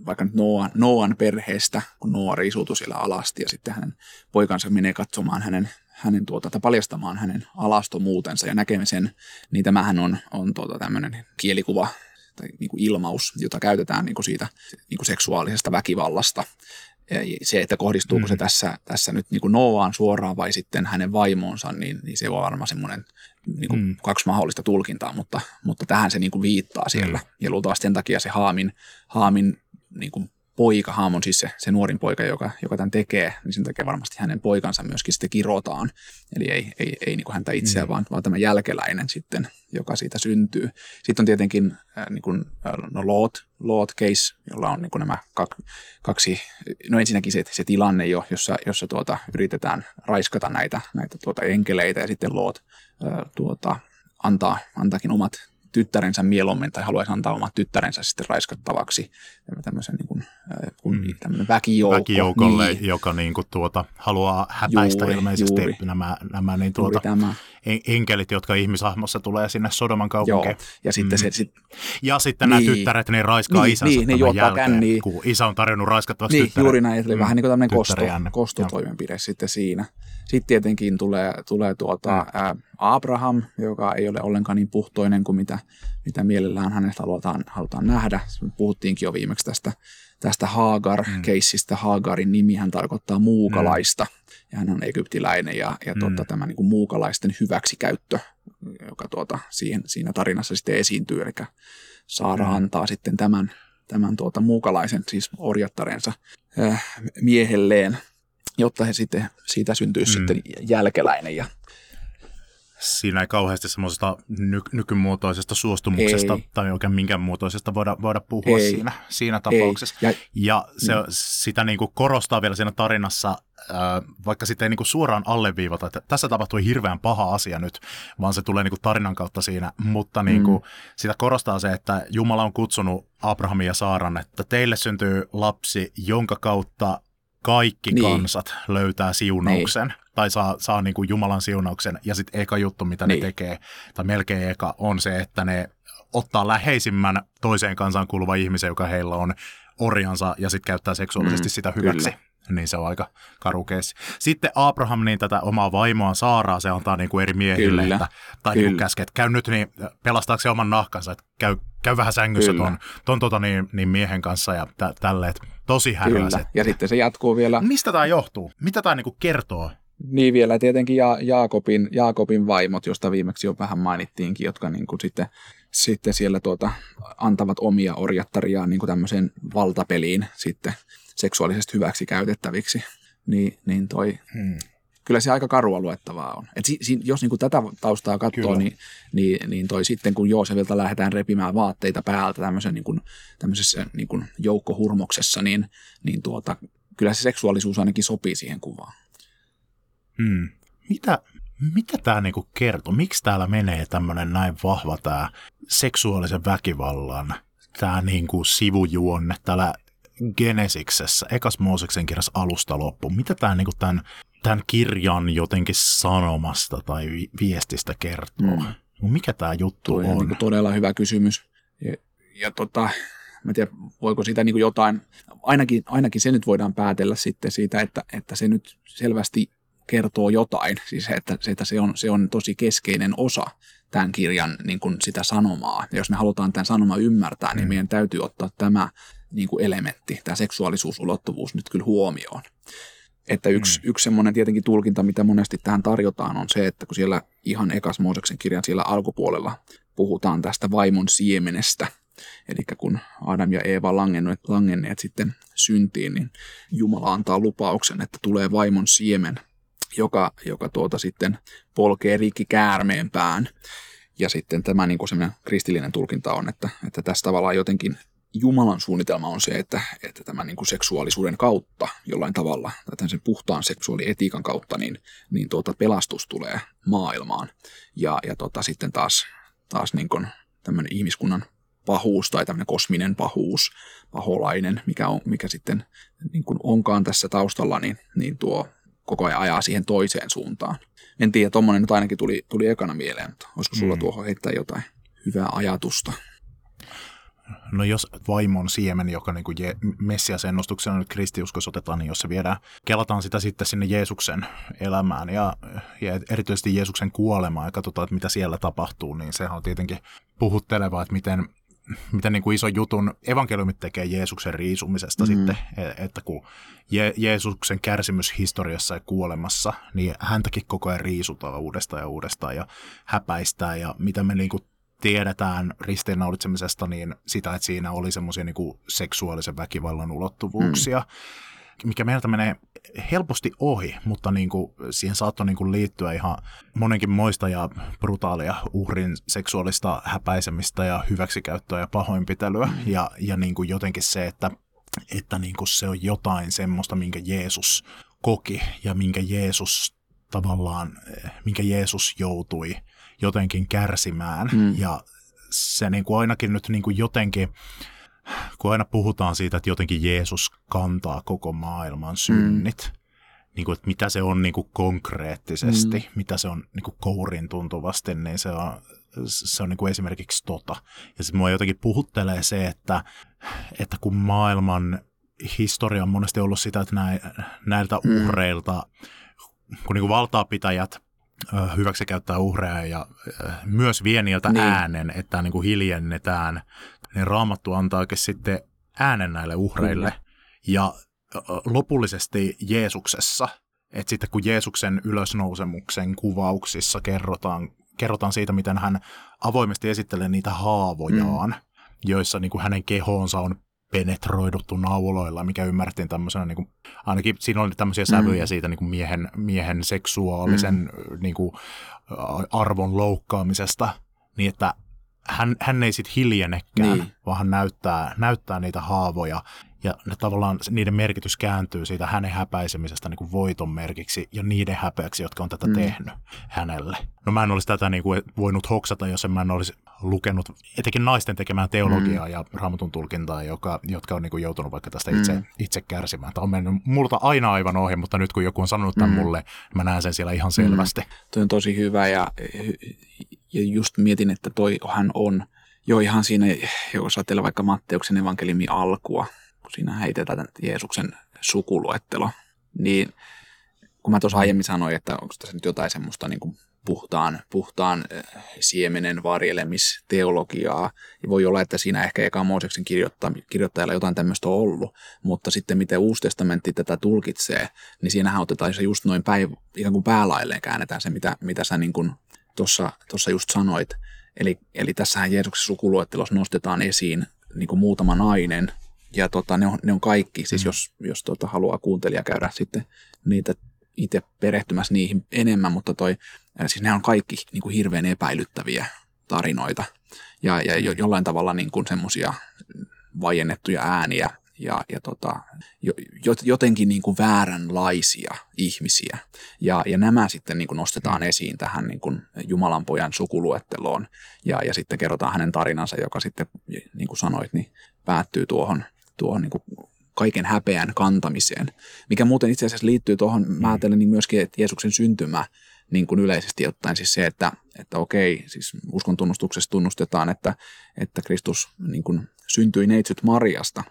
vaikka nyt Noan, Noan perheestä, kun Noa riisuutui siellä alasti ja sitten hänen poikansa menee katsomaan hänen, hänen tuota, tai paljastamaan hänen alastomuutensa ja näkemisen, niin tämähän on, on tuota, tämmöinen kielikuva tai niin kuin ilmaus, jota käytetään niin kuin siitä niin kuin seksuaalisesta väkivallasta. Ja se, että kohdistuuko mm. se tässä, tässä nyt niin kuin Noaan suoraan vai sitten hänen vaimonsa, niin, niin se on varmaan semmoinen niin kuin mm. kaksi mahdollista tulkintaa, mutta, mutta tähän se niin kuin viittaa siellä. Mm. Ja luultavasti sen takia se Haamin, Haamin niin kuin poika, Haamon siis se, se nuorin poika, joka, joka tämän tekee, niin sen takia varmasti hänen poikansa myöskin sitten kirotaan. Eli ei, ei, ei niin kuin häntä itseään, mm. vaan, vaan tämä jälkeläinen sitten, joka siitä syntyy. Sitten on tietenkin äh, niin kuin, äh, no Lot, Lot case, jolla on niin kuin nämä kaksi, no ensinnäkin se, se tilanne jo, jossa, jossa tuota, yritetään raiskata näitä, näitä tuota enkeleitä ja sitten Lot äh, tuota, antaa, antaakin omat tyttärensä mieluummin tai haluaisi antaa omat tyttärensä sitten raiskattavaksi tämmöisen niin kuin, kun mm. tämmöinen väkijoukko. Väkijoukolle, niin. joka niin kuin tuota, haluaa häpäistä juuri, ilmeisesti juuri. nämä, nämä niin tuota, tämä. enkelit, jotka ihmishahmossa tulee sinne Sodoman kaupunkiin. Joo. Ja sitten, mm. se, sit, ja sitten niin. nämä tyttäret niin raiskaa niin, isänsä niin, tämän jälkeen, känniä. kun isä on tarjonnut raiskattavaksi niin, Juuri näin, eli mm. vähän niin kuin tämmöinen kosto, kostotoimenpide sitten siinä. Sitten tietenkin tulee, tulee tuota, mm. ä, Abraham, joka ei ole ollenkaan niin puhtoinen kuin mitä, mitä mielellään hänestä halutaan, halutaan nähdä. Puhuttiinkin jo viimeksi tästä, tästä Hagar-keissistä. Mm. Hagarin nimihän tarkoittaa muukalaista, mm. ja hän on egyptiläinen, ja, ja mm. tuota, tämä niin kuin muukalaisten hyväksikäyttö, joka tuota, siihen, siinä tarinassa sitten esiintyy, eli Saara mm. antaa sitten tämän, tämän tuota, muukalaisen, siis orjattarensa äh, miehelleen jotta he sitten, siitä syntyisi mm. sitten jälkeläinen. Ja... Siinä ei kauheasti semmoisesta ny- nykymuotoisesta suostumuksesta ei. tai oikein minkään muotoisesta voida, voida puhua ei. siinä, siinä tapauksessa. Ei. Ja, ja se, niin. sitä niin kuin korostaa vielä siinä tarinassa, vaikka sitten ei niin kuin suoraan alleviivata, että tässä tapahtui hirveän paha asia nyt, vaan se tulee niin kuin tarinan kautta siinä, mutta niin kuin, mm. sitä korostaa se, että Jumala on kutsunut Abrahamin ja Saaran, että teille syntyy lapsi, jonka kautta kaikki niin. kansat löytää siunauksen niin. tai saa, saa niin kuin Jumalan siunauksen. Ja sitten eka juttu, mitä niin. ne tekee, tai melkein eka, on se, että ne ottaa läheisimmän toiseen kansaan kuuluva ihmisen, joka heillä on orjansa, ja sitten käyttää seksuaalisesti mm, sitä hyväksi. Kyllä. Niin se on aika karu keissi. Sitten Abraham, niin tätä omaa vaimoaan Saaraa, se antaa niin kuin eri miehille, kyllä, että, tai niin kuin käske, että käy nyt niin, pelastaako se oman nahkansa, että käy, käy vähän sängyssä kyllä. ton, ton tota niin, niin miehen kanssa ja tä, tälleen. Tosi härläiset. Ja sitten se jatkuu vielä. Mistä tämä johtuu? Mitä tämä niinku kertoo? Niin vielä tietenkin ja- Jaakobin, Jaakobin vaimot, josta viimeksi jo vähän mainittiinkin, jotka niin kuin sitten, sitten siellä tuota, antavat omia orjattariaan niin kuin tämmöiseen valtapeliin sitten seksuaalisesti hyväksi käytettäviksi. Niin, niin toi, hmm kyllä se aika karua luettavaa on. Et si, si, jos niin kuin tätä taustaa katsoo, niin, niin, niin toi sitten kun Joosevilta lähdetään repimään vaatteita päältä tämmöisen, niin kuin, tämmöisessä niin kuin joukkohurmoksessa, niin, niin tuota, kyllä se seksuaalisuus ainakin sopii siihen kuvaan. Hmm. Mitä, mitä tämä niinku kertoo? Miksi täällä menee tämmöinen näin vahva tämä seksuaalisen väkivallan tämä niinku sivujuonne täällä Genesiksessä, ekas Mooseksen kirjassa alusta loppu. Mitä tämä niinku tämän tämän kirjan jotenkin sanomasta tai viestistä kertoo? Mm. Mikä tämä juttu Toi on? on niin todella hyvä kysymys. Ja, ja tota, mä tiedä, voiko siitä niin jotain, ainakin, ainakin se nyt voidaan päätellä sitten siitä, että, että se nyt selvästi kertoo jotain. Siis että, että se, on, se on tosi keskeinen osa tämän kirjan niin kuin sitä sanomaa. Ja jos me halutaan tämän sanoma ymmärtää, niin mm. meidän täytyy ottaa tämä niin kuin elementti, tämä seksuaalisuusulottuvuus nyt kyllä huomioon. Että yksi, mm. yksi semmoinen tietenkin tulkinta, mitä monesti tähän tarjotaan, on se, että kun siellä ihan ekas Mooseksen kirjan siellä alkupuolella puhutaan tästä vaimon siemenestä, eli kun Adam ja Eeva langenneet, langenneet sitten syntiin, niin Jumala antaa lupauksen, että tulee vaimon siemen, joka, joka tuota sitten polkee rikki käärmeen pään. Ja sitten tämä niin kuin kristillinen tulkinta on, että, että tässä tavallaan jotenkin Jumalan suunnitelma on se, että, että tämän niin kuin seksuaalisuuden kautta jollain tavalla, tai sen puhtaan seksuaalietiikan kautta, niin, niin tuota pelastus tulee maailmaan. Ja, ja tota, sitten taas, taas niin kuin tämmöinen ihmiskunnan pahuus tai tämmöinen kosminen pahuus, paholainen, mikä, on, mikä sitten niin kuin onkaan tässä taustalla, niin, niin tuo koko ajan ajaa siihen toiseen suuntaan. En tiedä, tuommoinen nyt ainakin tuli, tuli ekana mieleen, mutta olisiko sulla mm. tuohon heittää jotain hyvää ajatusta? No jos vaimon siemen, joka niin kuin Je- Messias ennustuksena nyt kristiuskos otetaan, niin jos se viedään, kelataan sitä sitten sinne Jeesuksen elämään ja, ja erityisesti Jeesuksen kuolemaan ja katsotaan, että mitä siellä tapahtuu, niin sehän on tietenkin puhutteleva, että miten, miten niin kuin iso jutun evankeliumit tekee Jeesuksen riisumisesta mm. sitten, e-, että kun Je- Jeesuksen kärsimys historiassa ja kuolemassa, niin häntäkin koko ajan riisutaan uudestaan ja uudestaan ja häpäistää ja mitä me niin kuin tiedetään ristiinnaulitsemisesta, niin sitä, että siinä oli semmoisia niin seksuaalisen väkivallan ulottuvuuksia, mm. mikä meiltä menee helposti ohi, mutta niin kuin, siihen saattoi niin kuin liittyä ihan monenkin moista ja brutaalia uhrin seksuaalista häpäisemistä ja hyväksikäyttöä ja pahoinpitelyä. Mm. Ja, ja niin kuin jotenkin se, että, että niin kuin se on jotain semmoista, minkä Jeesus koki ja minkä Jeesus tavallaan, minkä Jeesus joutui jotenkin kärsimään. Mm. Ja se niin kuin ainakin nyt niin kuin jotenkin, kun aina puhutaan siitä, että jotenkin Jeesus kantaa koko maailman synnit, mm. niin kuin, että mitä se on niin kuin konkreettisesti, mm. mitä se on niin kuin kourin tuntuvasti, niin se on, se on niin kuin esimerkiksi tota. Ja sitten mua jotenkin puhuttelee se, että, että kun maailman historia on monesti ollut sitä, että näiltä mm. uhreilta, kun niin kuin valtaapitäjät hyväksi käyttää uhreja ja myös vie niiltä niin. äänen, että niin kuin hiljennetään. Niin raamattu antaa sitten äänen näille uhreille. Kyllä. Ja lopullisesti Jeesuksessa, että sitten kun Jeesuksen ylösnousemuksen kuvauksissa kerrotaan, kerrotaan siitä, miten hän avoimesti esittelee niitä haavojaan, mm. joissa niin kuin hänen kehonsa on penetroiduttu nauloilla, mikä ymmärrettiin tämmöisenä, niin kuin, ainakin siinä oli tämmöisiä mm. sävyjä siitä niin kuin miehen, miehen seksuaalisen mm. niin kuin, arvon loukkaamisesta, niin että hän, hän ei sitten hiljennekään, niin. vaan hän näyttää, näyttää niitä haavoja ja ne tavallaan niiden merkitys kääntyy siitä hänen häpäisemisestä niin kuin voiton merkiksi ja niiden häpeäksi, jotka on tätä mm. tehnyt hänelle. No mä en olisi tätä niin kuin voinut hoksata, jos en mä en olisi lukenut etenkin naisten tekemään teologiaa mm. ja raamatun tulkintaa, joka, jotka on niin kuin joutunut vaikka tästä itse, mm. itse kärsimään. Tämä on mennyt multa aina aivan ohi, mutta nyt kun joku on sanonut tämän mm. mulle, mä näen sen siellä ihan selvästi. Mm. Toi on tosi hyvä ja, ja just mietin, että toi hän on jo ihan siinä, jos ajatellaan vaikka Matteuksen evankeliumi alkua, kun siinä heitetään Jeesuksen sukuluettelo, niin kun mä tuossa aiemmin sanoin, että onko tässä nyt jotain semmoista niin kuin puhtaan, puhtaan eh, siemenen varjelemisteologiaa, ja voi olla, että siinä ehkä eka Mooseksen kirjoittajalla jotain tämmöistä on ollut, mutta sitten miten Uusi testamentti tätä tulkitsee, niin siinähän otetaan se just noin päiv- ikään kuin päälailleen käännetään se, mitä, mitä sä niin tuossa just sanoit. Eli, eli tässähän Jeesuksen sukuluettelossa nostetaan esiin niin kuin muutama nainen, ja tota, ne, on, ne on kaikki, siis mm. jos, jos tota, haluaa kuuntelija käydä sitten niitä itse perehtymässä niihin enemmän, mutta toi, siis ne on kaikki niin kuin hirveän epäilyttäviä tarinoita. Ja, ja jo, jollain tavalla niin kuin semmoisia vajennettuja ääniä ja, ja tota, jotenkin niin kuin vääränlaisia ihmisiä. Ja, ja nämä sitten niin kuin nostetaan esiin tähän niin kuin Jumalan pojan sukuluetteloon. Ja, ja sitten kerrotaan hänen tarinansa, joka sitten, niin kuin sanoit, niin päättyy tuohon tuohon niin kuin kaiken häpeän kantamiseen, mikä muuten itse asiassa liittyy tuohon, mä mm. ajattelen niin myöskin, että Jeesuksen syntymä niin kuin yleisesti ottaen siis se, että, että okei, siis uskon tunnustuksessa tunnustetaan, että, että Kristus niin kuin syntyi neitsyt Mariasta,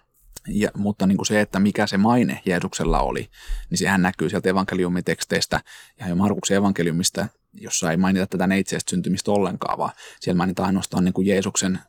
ja, mutta niin kuin se, että mikä se maine Jeesuksella oli, niin sehän näkyy sieltä evankeliumiteksteistä ja jo Markuksen evankeliumista, jossa ei mainita tätä neitseestä syntymistä ollenkaan, vaan siellä mainitaan ainoastaan niin kuin Jeesuksen,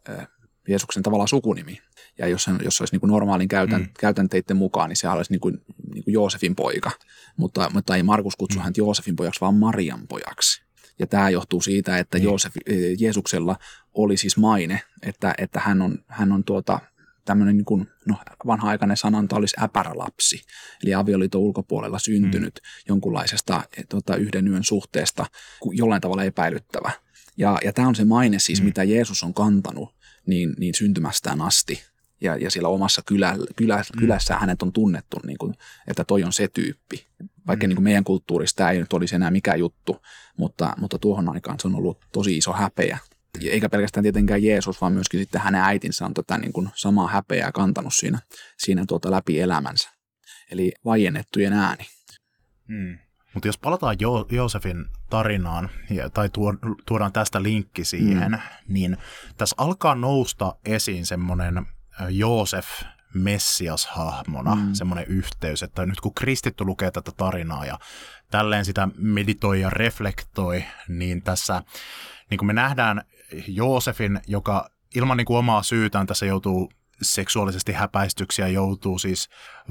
Jeesuksen tavallaan sukunimi, ja jos, se, jos se olisi niin kuin normaalin käytän, mm. käytänteiden mukaan, niin se olisi niin kuin, niin kuin Joosefin poika. Mutta, mutta ei Markus kutsu mm. häntä Joosefin pojaksi, vaan Marian pojaksi. Ja tämä johtuu siitä, että mm. Joosef, eh, Jeesuksella oli siis maine, että, että hän on, hän on tuota, tämmöinen niin kuin, no, vanha-aikainen sanonta olisi äpärälapsi, eli avioliiton ulkopuolella syntynyt mm. jonkunlaisesta eh, tuota, yhden yön suhteesta jollain tavalla epäilyttävä. Ja, ja tämä on se maine siis, mm. mitä Jeesus on kantanut niin, niin syntymästään asti ja, ja siellä omassa kylä, kylä, mm. kylässä hänet on tunnettu, niin kuin, että toi on se tyyppi. Vaikka mm. niin kuin meidän kulttuurissa tämä ei nyt olisi enää mikään juttu, mutta, mutta tuohon aikaan se on ollut tosi iso häpeä. Eikä pelkästään tietenkään Jeesus, vaan myöskin sitten hänen äitinsä on tätä niin kuin samaa häpeää kantanut siinä, siinä tuota läpi elämänsä. Eli vaiennettujen ääni. Mm. Mutta jos palataan jo- Joosefin tarinaan, ja, tai tuodaan tästä linkki siihen, mm. niin tässä alkaa nousta esiin semmoinen Joosef Messias-hahmona, mm. semmoinen yhteys, että nyt kun kristitty lukee tätä tarinaa ja tälleen sitä meditoi ja reflektoi, niin tässä niin kuin me nähdään Joosefin, joka ilman niin kuin omaa syytään tässä joutuu seksuaalisesti häpäistyksiä joutuu siis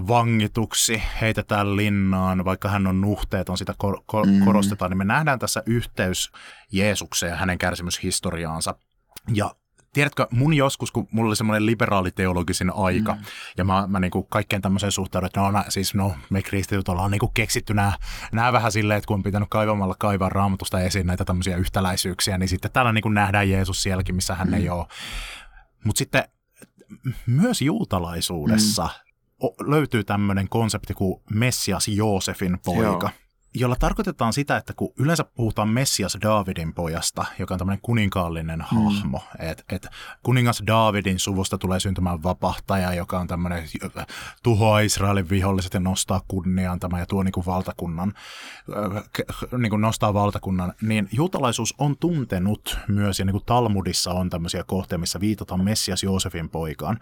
vangituksi, heitetään linnaan, vaikka hän on nuhteeton, sitä kor- kor- mm. korostetaan, niin me nähdään tässä yhteys Jeesukseen ja hänen kärsimyshistoriaansa. Ja tiedätkö, mun joskus, kun mulla oli semmoinen liberaaliteologisin aika, mm. ja mä, mä niinku kaikkeen tämmöiseen suhtaudun, että no, siis no, me kristityt ollaan niinku keksitty nämä, nämä vähän silleen, että kun on pitänyt kaivamalla kaivaa raamatusta esiin näitä tämmöisiä yhtäläisyyksiä, niin sitten täällä niinku nähdään Jeesus sielläkin, missä hän mm. ei ole. Mutta sitten myös juutalaisuudessa mm. löytyy tämmöinen konsepti kuin Messias Joosefin poika. Joo jolla tarkoitetaan sitä, että kun yleensä puhutaan Messias Davidin pojasta, joka on tämmöinen kuninkaallinen mm. hahmo, että et kuningas Davidin suvusta tulee syntymään vapahtaja, joka on tämmöinen tuhoa Israelin viholliset ja nostaa kunniaan tämä ja tuo niin kuin valtakunnan, niin kuin nostaa valtakunnan, niin juutalaisuus on tuntenut myös, ja niin kuin Talmudissa on tämmöisiä kohteita, missä viitataan Messias Joosefin poikaan,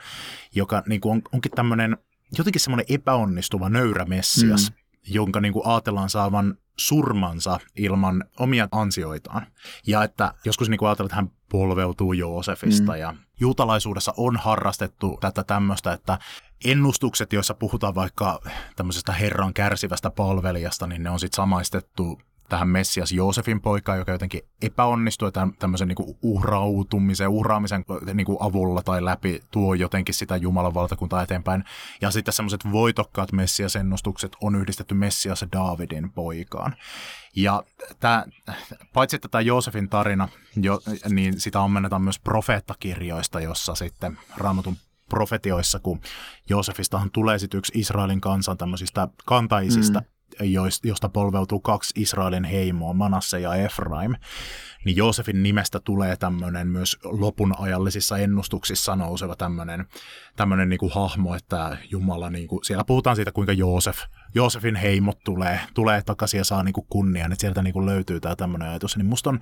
joka niin kuin on, onkin tämmöinen jotenkin semmoinen epäonnistuva nöyrä Messias, mm jonka niin kuin ajatellaan saavan surmansa ilman omia ansioitaan. Ja että joskus niin kuin ajatellaan, että hän polveutuu Joosefista mm. ja juutalaisuudessa on harrastettu tätä tämmöistä, että ennustukset, joissa puhutaan vaikka tämmöisestä Herran kärsivästä palvelijasta, niin ne on sitten samaistettu tähän Messias Joosefin poikaan, joka jotenkin epäonnistui tämmöisen niin uhrautumisen, uhraamisen niin kuin avulla tai läpi tuo jotenkin sitä Jumalan valtakuntaa eteenpäin. Ja sitten semmoiset voitokkaat Messias-ennustukset on yhdistetty Messias Davidin poikaan. Ja tämä, paitsi että tämä Joosefin tarina, jo, niin sitä ammennetaan myös profeettakirjoista, jossa sitten raamatun profetioissa, kun Joosefistahan tulee sitten yksi Israelin kansan tämmöisistä kantaisista, mm josta polveutuu kaksi Israelin heimoa, Manasse ja Efraim, niin Joosefin nimestä tulee tämmöinen myös lopun ajallisissa ennustuksissa nouseva tämmöinen, tämmöinen niin kuin hahmo, että Jumala, niin kuin, siellä puhutaan siitä, kuinka Joosef, Joosefin heimot tulee, tulee takaisin ja saa niin kuin kunnian, että sieltä niin kuin löytyy tämä tämmöinen ajatus. Niin musta on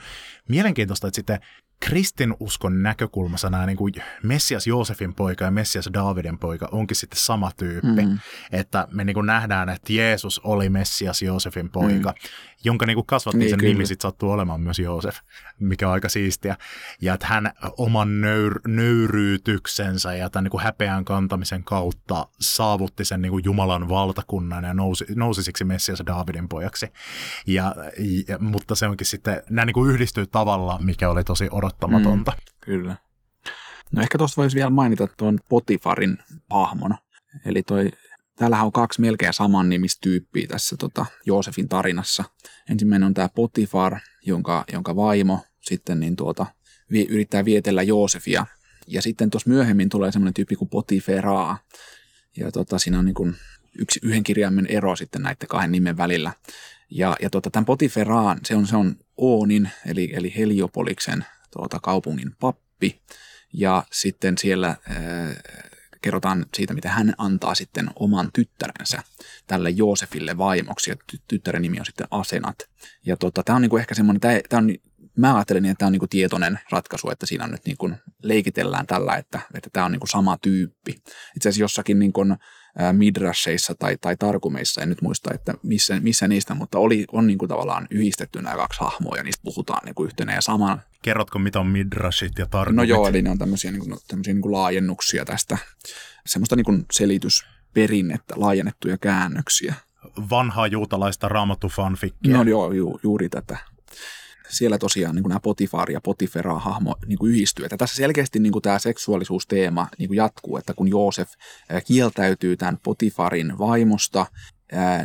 mielenkiintoista, että sitten kristinuskon näkökulmassa nämä niin kuin Messias Joosefin poika ja Messias Daavidin poika onkin sitten sama tyyppi. Mm. Että me niin kuin nähdään, että Jeesus oli Messias Joosefin poika, mm. Jonka niin kuin kasvatti niin, sen kyllä. nimi sitten sattuu olemaan myös Joosef, mikä on aika siistiä. Ja että hän oman nöyr- nöyryytyksensä ja tämän niin kuin häpeän kantamisen kautta saavutti sen niin kuin Jumalan valtakunnan ja nousi, nousi siksi Messias Daavidin pojaksi. Ja, ja, mutta se onkin sitten, nämä niin kuin yhdistyy tavalla, mikä oli tosi odottamatonta. Mm, kyllä. No ehkä tuosta voisi vielä mainita tuon Potifarin hahmon. Eli toi, täällähän on kaksi melkein saman nimistyyppiä tässä tota, Joosefin tarinassa. Ensimmäinen on tämä Potifar, jonka, jonka vaimo sitten niin tuota, vi, yrittää vietellä Joosefia. Ja sitten tuossa myöhemmin tulee semmoinen tyyppi kuin Potiferaa. Ja tota, siinä on niin kuin yksi, yhden kirjaimen ero sitten näiden kahden nimen välillä. Ja, ja tota, tämän Potiferaan, se on, se on Oonin, eli, eli Heliopoliksen tuota, kaupungin pappi. Ja sitten siellä äh, kerrotaan siitä, miten hän antaa sitten oman tyttärensä tälle Joosefille vaimoksi, ja tyttären nimi on sitten Asenat. Ja tota, tämä on niinku ehkä semmoinen, tämä on mä ajattelin, että tämä on niinku tietoinen ratkaisu, että siinä nyt niinku leikitellään tällä, että, että tämä on niinku sama tyyppi. Itse asiassa jossakin niinku midrasheissa tai, tai tarkumeissa, en nyt muista, että missä, missä niistä, mutta oli, on niin kuin tavallaan yhdistetty nämä kaksi hahmoa ja niistä puhutaan niin kuin yhtenä ja saman. Kerrotko, mitä on midrashit ja tarkumit? No joo, eli ne on tämmöisiä, niin kuin, tämmöisiä niin kuin laajennuksia tästä, semmoista niin kuin selitysperinnettä, laajennettuja käännöksiä. Vanhaa juutalaista raamattu fanfikkia. No joo, ju, juuri tätä siellä tosiaan niin kuin nämä Potifar ja Potifera hahmo niin kuin yhdistyy. Että tässä selkeästi niin kuin tämä seksuaalisuusteema niin kuin jatkuu, että kun Joosef kieltäytyy tämän Potifarin vaimosta,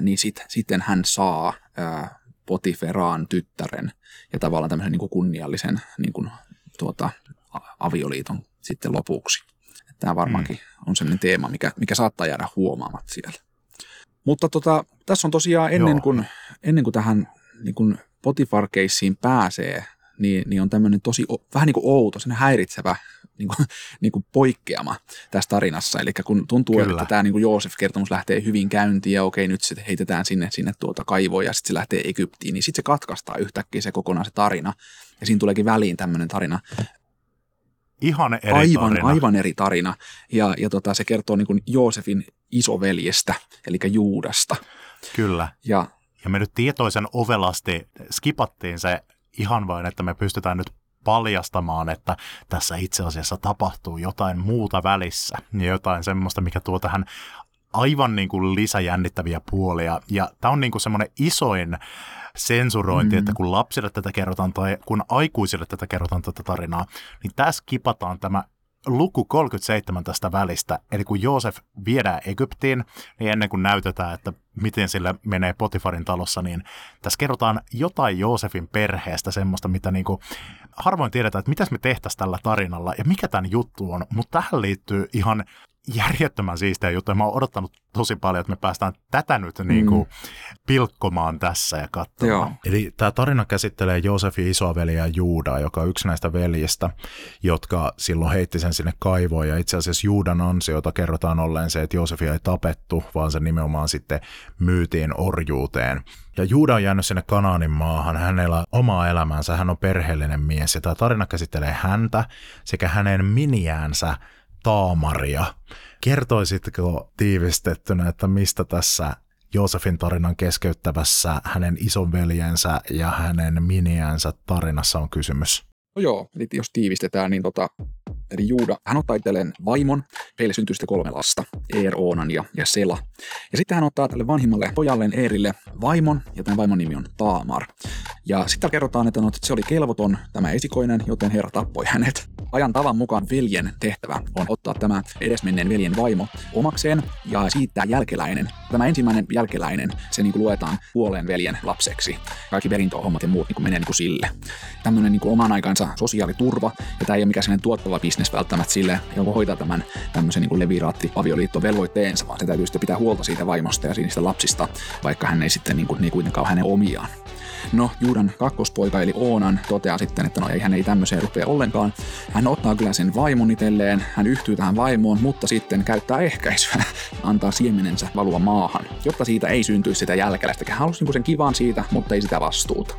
niin sit, sitten hän saa Potiferaan tyttären ja tavallaan tämmöisen niin kuin kunniallisen niin kuin, tuota, avioliiton sitten lopuksi. Tämä varmaankin mm. on sellainen teema, mikä, mikä saattaa jäädä huomaamat siellä. Mutta tota, tässä on tosiaan ennen kuin, ennen kuin tähän niin kuin Potifar-keissiin pääsee, niin, niin on tämmöinen tosi vähän niin kuin outo, sen häiritsevä niin kuin, niin kuin poikkeama tässä tarinassa. Eli kun tuntuu, Kyllä. että tämä niin kuin Joosef-kertomus lähtee hyvin käyntiin ja okei, nyt se heitetään sinne, sinne tuota kaivoon ja sitten se lähtee Egyptiin, niin sitten se katkaistaa yhtäkkiä se kokonaan se tarina. Ja siinä tuleekin väliin tämmöinen tarina, Ihan eri aivan, tarina. aivan eri tarina. Ja, ja tota, se kertoo niin kuin Joosefin isoveljestä, eli Juudasta. Kyllä. Ja, ja me nyt tietoisen ovelasti skipattiin se ihan vain, että me pystytään nyt paljastamaan, että tässä itse asiassa tapahtuu jotain muuta välissä ja jotain semmoista, mikä tuo tähän aivan niin kuin lisäjännittäviä puolia. Ja tämä on niin kuin semmoinen isoin sensurointi, mm. että kun lapsille tätä kerrotaan tai kun aikuisille tätä kerrotaan tätä tarinaa, niin tässä kipataan tämä luku 37 tästä välistä, eli kun Joosef viedään Egyptiin, niin ennen kuin näytetään, että miten sille menee Potifarin talossa, niin tässä kerrotaan jotain Joosefin perheestä, semmoista, mitä niin kuin harvoin tiedetään, että mitäs me tehtäisiin tällä tarinalla ja mikä tämän juttu on, mutta tähän liittyy ihan järjettömän siistejä juttuja. Mä oon odottanut tosi paljon, että me päästään tätä nyt mm. niin kuin pilkkomaan tässä ja katsomaan. Joo. Eli tämä tarina käsittelee Joosefin isoa Juudaa, joka on yksi näistä veljistä, jotka silloin heitti sen sinne kaivoon. Ja itse asiassa Juudan ansiota kerrotaan olleen se, että Joosefia ei tapettu, vaan se nimenomaan sitten myytiin orjuuteen. Ja Juuda on jäänyt sinne Kanaanin maahan, hänellä omaa elämänsä, hän on perheellinen mies ja tämä tarina käsittelee häntä sekä hänen miniäänsä Taamaria. Kertoisitko tiivistettynä, että mistä tässä Joosefin tarinan keskeyttävässä hänen isonveljensä ja hänen miniänsä tarinassa on kysymys? No joo, eli jos tiivistetään, niin tota, eli Juuda, hän ottaa itselleen vaimon, heille syntyy sitten kolme lasta, Eer, Oonan ja, ja Sela. Ja sitten hän ottaa tälle vanhimmalle pojalleen Eerille vaimon, ja tämän vaimon nimi on Taamar. Ja sitten kerrotaan, että, no, että se oli kelvoton tämä esikoinen, joten Herra tappoi hänet. Ajan tavan mukaan veljen tehtävä on ottaa tämä edesmenneen veljen vaimo omakseen ja siittää jälkeläinen. Tämä ensimmäinen jälkeläinen, se niin kuin luetaan puoleen veljen lapseksi. Kaikki perintöhommat ja muut niin kuin menee niin kuin sille. Tämmöinen niin kuin oman aikansa sosiaaliturva, ja tämä ei ole mikään sellainen tuottava bisnes välttämättä sille, joka hoitaa tämän tämmöisen niin leviraatti avioliittovelvoitteensa, vaan se täytyy sitten pitää huolta siitä vaimosta ja niistä lapsista, vaikka hän ei sitten niin kuin, niin kuitenkaan ole hänen omiaan. No, Juudan kakkospoika eli Oonan toteaa sitten, että no ei, hän ei tämmöiseen rupea ollenkaan. Hän ottaa kyllä sen vaimon itselleen, hän yhtyy tähän vaimoon, mutta sitten käyttää ehkäisyä, antaa siemenensä valua maahan, jotta siitä ei syntyisi sitä jälkeläistä. Hän halusi niinku sen kivan siitä, mutta ei sitä vastuuta.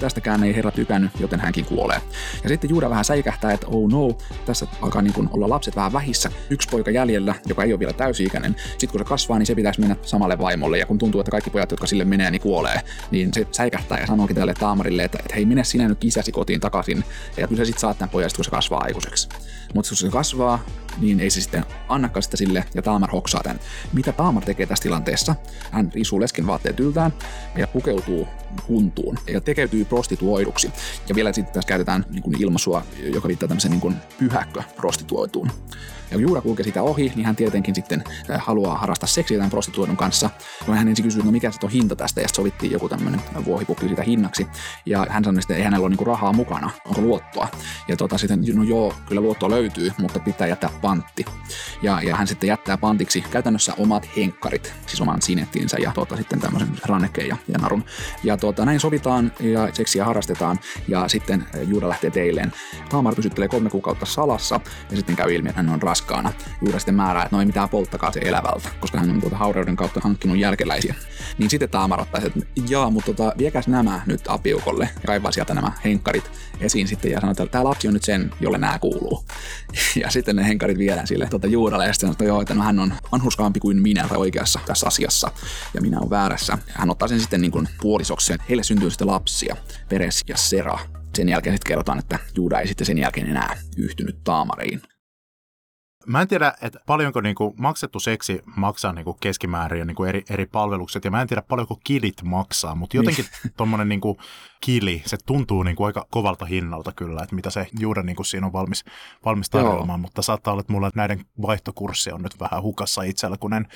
Tästäkään ei herra tykännyt, joten hänkin kuolee. Ja sitten Juuda vähän säikähtää, että oh no, tässä alkaa niin olla lapset vähän vähissä. Yksi poika jäljellä, joka ei ole vielä täysi-ikäinen. Sitten kun se kasvaa, niin se pitäisi mennä samalle vaimolle. Ja kun tuntuu, että kaikki pojat, jotka sille menee, niin kuolee, niin se säikähtää ja sanookin tälle Taamarille, että, että hei, mene sinä nyt isäsi kotiin takaisin. Ja kyllä sä sitten saat tämän pojan, kun se kasvaa aikuiseksi. Mutta kun se kasvaa, niin ei se sitten annakaan sitä sille, ja Taamar hoksaa tämän. Mitä Taamar tekee tässä tilanteessa? Hän riisuu lesken vaatteet yltään ja pukeutuu huntuun ja tekeytyy prostituoiduksi. Ja vielä sitten tässä käytetään niin kuin ilmaisua, joka viittaa tämmöisen niin kuin pyhäkkö prostituoituun. Ja kun Juura kulkee sitä ohi, niin hän tietenkin sitten äh, haluaa harrastaa seksiä tämän prostituoidun kanssa. Ja hän ensin kysyy, no mikä se on hinta tästä, ja sitten sovittiin joku tämmöinen vuohipukki sitä hinnaksi. Ja hän sanoi että ei hänellä ole niinku rahaa mukana, onko luottoa. Ja tota, sitten, no joo, kyllä luottoa löytyy, mutta pitää jättää pantti. Ja, ja hän sitten jättää pantiksi käytännössä omat henkkarit, siis oman sinettinsä ja tota, sitten tämmöisen rannekkeen ja, ja narun. Ja tota, näin sovitaan ja seksiä harrastetaan ja sitten Juuda lähtee teilleen. Taamar pysyttelee kolme kuukautta salassa ja sitten käy ilmi, että hän on raskaana. Juuda sitten määrää, että no ei mitään polttakaa se elävältä, koska hän on tuota haureuden kautta hankkinut jälkeläisiä. Niin sitten Taamar ottaisi, että jaa, mutta tota, viekäs nämä nyt apiukolle kaivaa sieltä nämä henkkarit esiin sitten ja sanoo, että tämä lapsi on nyt sen, jolle nämä kuuluu. Ja sitten ne henkkarit viedään sille tuota Juudalle ja sitten sanoo, että joo, että no hän on vanhuskaampi kuin minä tai oikeassa tässä asiassa ja minä olen väärässä. Hän ottaa sen sitten niin kuin puolisoksi, että heille syntyy sitten lapsia, Peres ja Sera. Sen jälkeen sitten kerrotaan, että Juuda ei sitten sen jälkeen enää yhtynyt taamariin. Mä en tiedä, että paljonko niinku maksettu seksi maksaa niinku keskimäärin niinku eri, eri palvelukset, ja mä en tiedä paljonko kilit maksaa, mutta jotenkin niin. tuommoinen niinku kili, se tuntuu niinku aika kovalta hinnalta kyllä, että mitä se juuri niinku siinä on valmis, valmis tarjoamaan, mutta saattaa olla, että mulla näiden vaihtokurssi on nyt vähän hukassa itsellä, kun en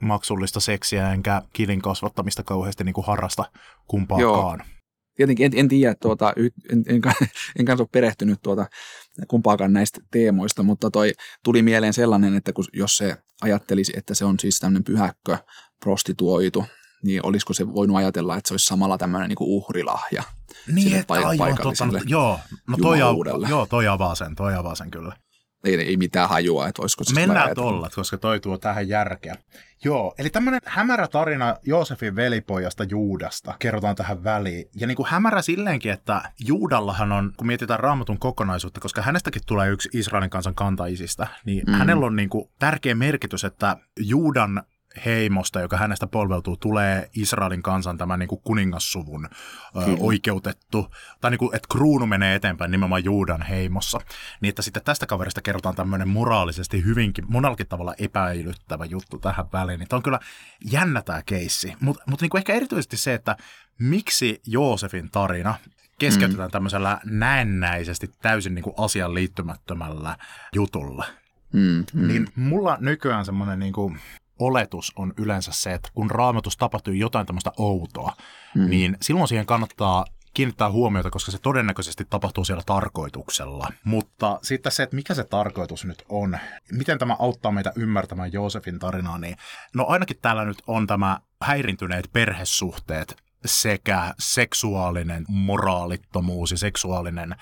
maksullista seksiä enkä kilin kasvattamista kauheasti niinku harrasta kumpaakaan. Joo. Tietenkin en, en tiedä, tuota, en, en, en kanssa ole perehtynyt tuota, kumpaakaan näistä teemoista, mutta toi tuli mieleen sellainen, että kun, jos se ajattelisi, että se on siis tämmöinen pyhäkkö, prostituoitu, niin olisiko se voinut ajatella, että se olisi samalla tämmöinen niin uhrilahja niin, että, aivan, totta, joo, no toi, joo, toi avaa sen, toi avaa sen kyllä ei, ei mitään hajua, että olisiko se Mennään tuolla, koska toi tuo tähän järkeä. Joo, eli tämmöinen hämärä tarina Joosefin velipojasta Juudasta kerrotaan tähän väliin. Ja niin kuin hämärä silleenkin, että Juudallahan on, kun mietitään raamatun kokonaisuutta, koska hänestäkin tulee yksi Israelin kansan kantaisista, niin mm. hänellä on niin kuin tärkeä merkitys, että Juudan heimosta, joka hänestä polveutuu, tulee Israelin kansan tämä niin kuin kuningassuvun ö, oikeutettu, tai niin kuin, että kruunu menee eteenpäin nimenomaan Juudan heimossa. Niin että sitten tästä kaverista kerrotaan tämmöinen moraalisesti hyvinkin, monellakin tavalla epäilyttävä juttu tähän väliin. Niin tämä on kyllä jännä tämä keissi. Mutta mut niin kuin ehkä erityisesti se, että miksi Joosefin tarina keskeytetään mm. tämmöisellä näennäisesti täysin niin kuin asian liittymättömällä jutulla. Mm, mm. Niin mulla nykyään semmoinen niin kuin oletus on yleensä se, että kun raamatus tapahtuu jotain tämmöistä outoa, mm. niin silloin siihen kannattaa kiinnittää huomiota, koska se todennäköisesti tapahtuu siellä tarkoituksella. Mutta sitten se, että mikä se tarkoitus nyt on, miten tämä auttaa meitä ymmärtämään Joosefin tarinaa, niin no ainakin täällä nyt on tämä häirintyneet perhesuhteet sekä seksuaalinen moraalittomuus ja seksuaalinen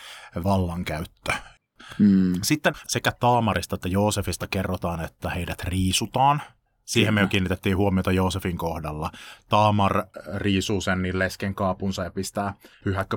vallankäyttö. Mm. Sitten sekä Taamarista että Joosefista kerrotaan, että heidät riisutaan – Siihen me jo kiinnitettiin huomiota Joosefin kohdalla. Taamar riisuu sen niin lesken kaapunsa ja pistää